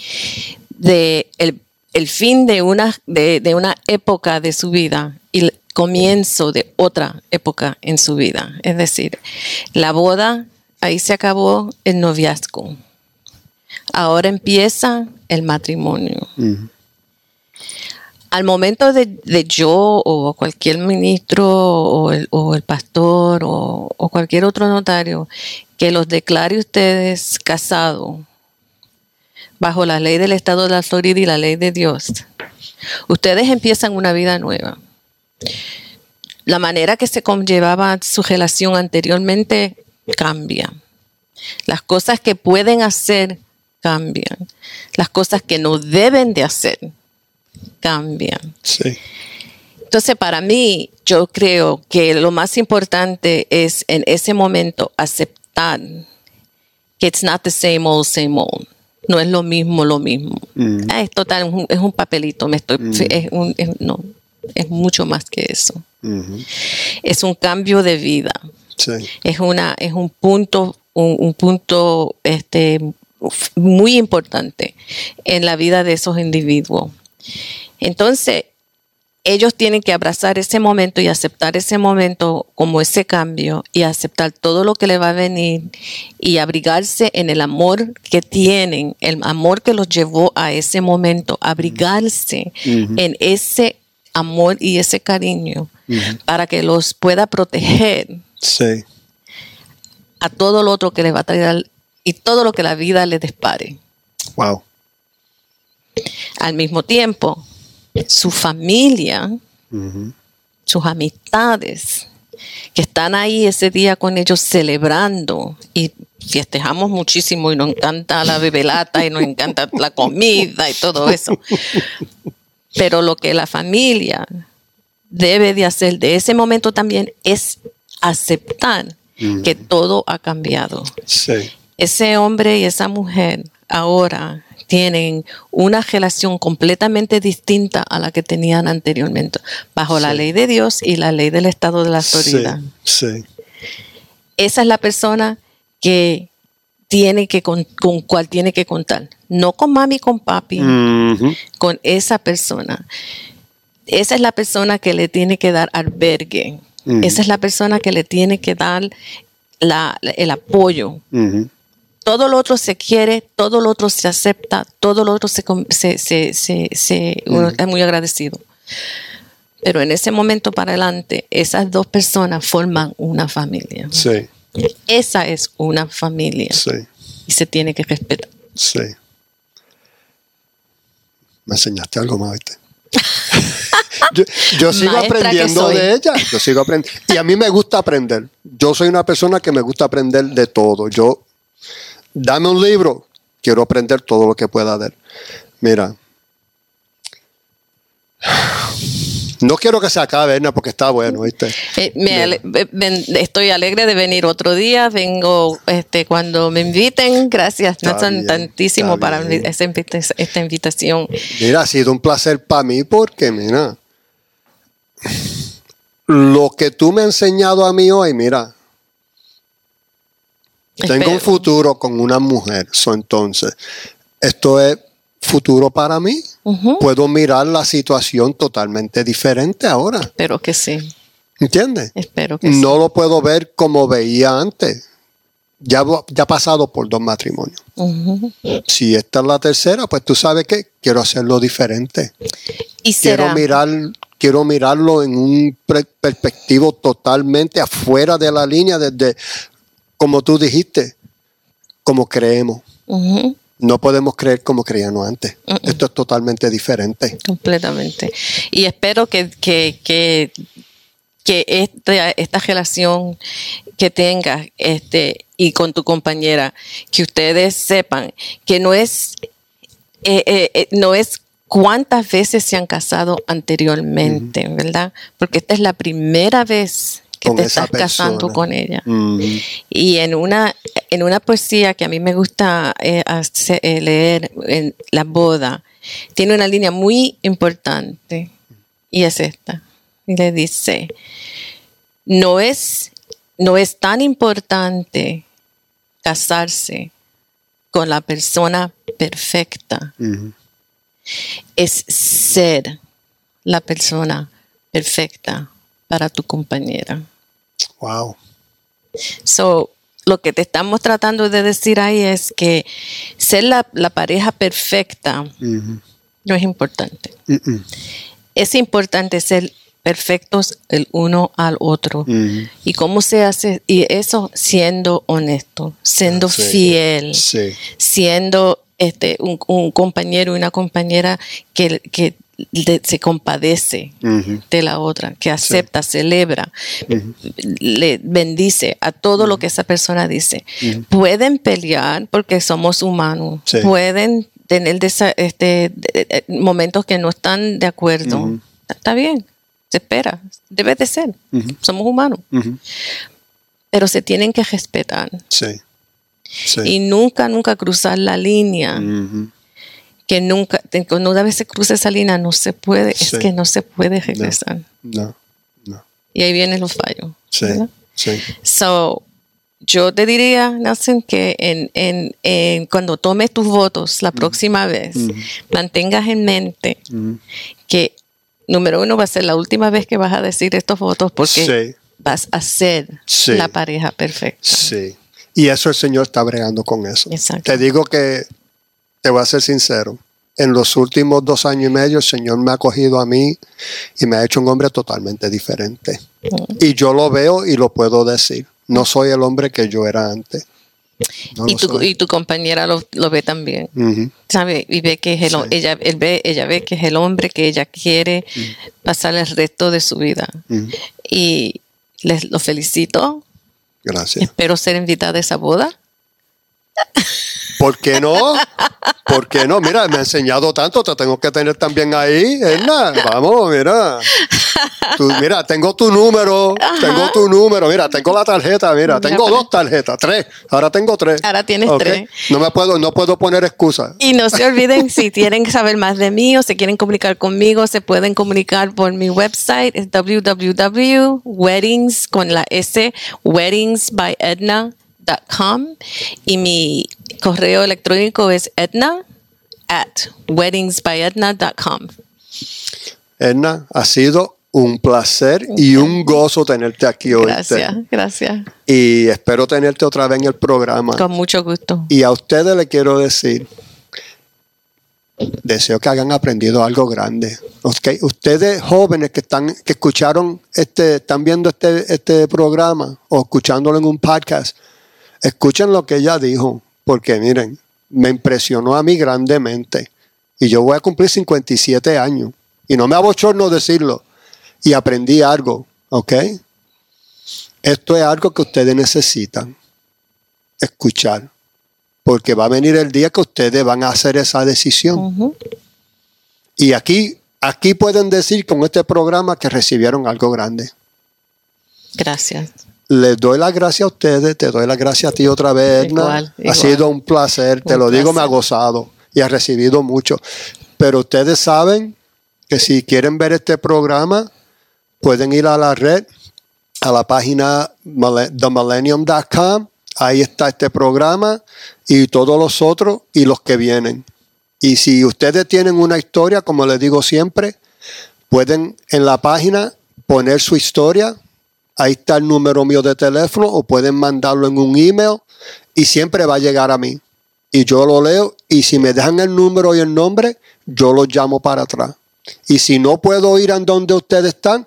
de el, el fin de una, de, de una época de su vida y el comienzo de otra época en su vida. Es decir, la boda, ahí se acabó el noviazgo. Ahora empieza el matrimonio. Al momento de, de yo o cualquier ministro o el, o el pastor o, o cualquier otro notario que los declare ustedes casados bajo la ley del Estado de la Florida y la ley de Dios, ustedes empiezan una vida nueva. La manera que se conllevaba su relación anteriormente cambia. Las cosas que pueden hacer cambian. Las cosas que no deben de hacer cambian. Sí. Entonces, para mí, yo creo que lo más importante es en ese momento aceptar que it's not the same old, same old. No es lo mismo, lo mismo. Mm. Ah, es total, es un, es un papelito. Me estoy, es, un- es- no, es mucho más que eso. Ujú. Es un cambio de vida. Sí. Es una, es un punto, un, un punto, este, muy importante en la vida de esos individuos. Entonces, ellos tienen que abrazar ese momento y aceptar ese momento como ese cambio y aceptar todo lo que le va a venir y abrigarse en el amor que tienen, el amor que los llevó a ese momento, abrigarse en ese amor y ese cariño para que los pueda proteger Sí. a todo lo otro que les va a traer y todo lo que la vida les dispare. Wow. Al mismo tiempo, su familia, sus amistades, que están ahí ese día con ellos celebrando y festejamos muchísimo y nos encanta la bebelata y nos encanta la comida y todo eso. Pero lo que la familia debe de hacer de ese momento también es aceptar que todo ha cambiado. Sí. ese hombre y esa mujer ahora tienen una relación completamente distinta a la que tenían anteriormente, bajo la ley de Dios y la ley del Estado de la Florida. Sí. Sí. Esa es la persona que tiene que con, con cual tiene que contar, no con mami, con papi, con esa persona. Esa es la persona que le tiene que dar albergue. Esa es la persona que le tiene que dar la- el apoyo. Todo lo otro se quiere, todo lo otro se acepta, todo lo otro se, com- se, se- se- se- uno es muy agradecido. Pero en ese momento para adelante, esas dos personas forman una familia. Sí. Esa es una familia Sí. y se tiene que respetar. Sí. Me enseñaste algo más, ¿viste? yo, yo sigo Maestra aprendiendo de ella. Yo sigo aprendiendo. Y a mí me gusta aprender. Yo soy una persona que me gusta aprender de todo. Yo, dame un libro, quiero aprender todo lo que pueda de él. Mira. No quiero que se acabe, Erna, porque está bueno, ¿viste? Eh, me ale- eh, estoy alegre de venir otro día. Vengo este, cuando me inviten. Gracias, Está Nathan, bien, tantísimo para bien. esta invitación. Mira, ha sido un placer para mí porque, mira, lo que tú me has enseñado a mí hoy, mira, tengo un futuro con una mujer. So, entonces, esto es futuro para mí. Puedo mirar la situación totalmente diferente ahora. Espero que sí. ¿Entiendes? Espero que sí. No lo puedo ver como veía antes. Ya, ya pasado por dos matrimonios. Si esta es la tercera, pues tú sabes que quiero hacerlo diferente. Y quiero será. mirar quiero mirarlo en un perspectivo totalmente afuera de la línea desde como tú dijiste como creemos. No podemos creer como creíamos antes. Esto es totalmente diferente. Completamente. Y espero que, que, que, que esta, esta relación que tengas este, y con tu compañera, que ustedes sepan que no es, eh, eh, eh, no es cuántas veces se han casado anteriormente, ¿verdad? Porque esta es la primera vez que te estás casando con ella. Mm, Y en una, en una poesía que a mí me gusta eh, eh, leer en La boda, tiene una línea muy importante y es esta. Y le dice, no es, no es tan importante casarse con la persona perfecta. Es ser la persona perfecta para tu compañera. Wow. So, lo que te estamos tratando de decir ahí es que ser la, pareja perfecta no es importante. Es importante ser perfectos el uno al otro. ¿Y cómo se hace? Y eso siendo honesto, siendo fiel, siendo este, un, compañero y una compañera que, que se compadece de la otra, que acepta, celebra, le bendice a todo lo que esa persona dice. Pueden pelear porque somos humanos, pueden tener este, momentos que no están de acuerdo. Está bien, se espera, debe de ser, somos humanos. Pero se tienen que respetar. Y nunca, nunca cruzar la línea que nunca, cuando una vez se cruza esa línea, no se puede, es que no se puede regresar. No, no. Y ahí vienen los fallos. Sí, sí. So, yo te diría, Nelson, que en, en, cuando tomes tus votos la próxima vez, mantengas en mente que, número uno, va a ser la última vez que vas a decir estos votos porque vas a ser la pareja perfecta. Sí. Y eso el Señor está bregando con eso. Exacto. Te digo que te voy a ser sincero. En los últimos dos años y medio, el Señor me ha cogido a mí y me ha hecho un hombre totalmente diferente. Y yo lo veo y lo puedo decir. No soy el hombre que yo era antes. y, tu, y, tu, compañera lo, ve también. ¿Sabe? Y ve que es el, ella, ve, ella ve que es el hombre que ella quiere pasar el resto de su vida. Y les lo felicito. Gracias. Espero ser invitada a esa boda. ¿Por qué no? ¿Por qué no? Mira, me ha enseñado tanto, te tengo que tener también ahí, Edna. Vamos, mira. mira, tengo tu número, tengo tu número, mira, tengo la tarjeta, mira, tengo dos tarjetas, tres. Ahora tengo tres. Ahora tienes tres. No me puedo, no puedo poner excusas. Y no se olviden, si quieren saber más de mí o se quieren comunicar conmigo, se pueden comunicar por mi website, es www.weddings con la S, weddings by Edna y mi correo electrónico es edna at weddingsbyedna.com. Edna, ha sido un placer y un gozo tenerte aquí hoy. Gracias, gracias. Y espero tenerte otra vez en el programa. Con mucho gusto. Y a ustedes le quiero decir, deseo que hayan aprendido algo grande. Okay. Ustedes jóvenes que están, que escucharon este, están viendo este, este programa o escuchándolo en un podcast, Escuchen lo que ella dijo, porque miren, me impresionó a mí grandemente. Y yo voy a cumplir 57 años. Y no me abochorno decirlo. Y aprendí algo, ¿ok? Esto es algo que ustedes necesitan escuchar. Porque va a venir el día que ustedes van a hacer esa decisión. Y aquí, aquí pueden decir con este programa que recibieron algo grande. Gracias les doy las gracias a ustedes, te doy las gracias a ti otra vez, Ha sido un placer, te lo digo, me ha gozado y ha recibido mucho. Pero ustedes saben que si quieren ver este programa, pueden ir a la red, a la página themillennium.com. Ahí está este programa y todos los otros y los que vienen. Y si ustedes tienen una historia, como les digo siempre, pueden en la página poner su historia, Ahí está el número mío de teléfono o pueden mandarlo en un email y siempre va a llegar a mí. Y yo lo leo y si me dejan el número y el nombre, yo lo llamo para atrás. Y si no puedo ir a donde ustedes están,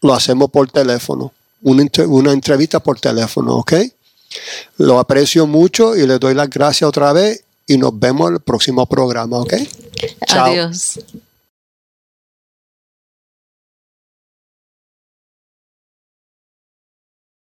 lo hacemos por teléfono. Una, una entrevista por teléfono, ¿ok? Lo aprecio mucho y les doy las gracias otra vez y nos vemos en el próximo programa, ¿ok? Adiós.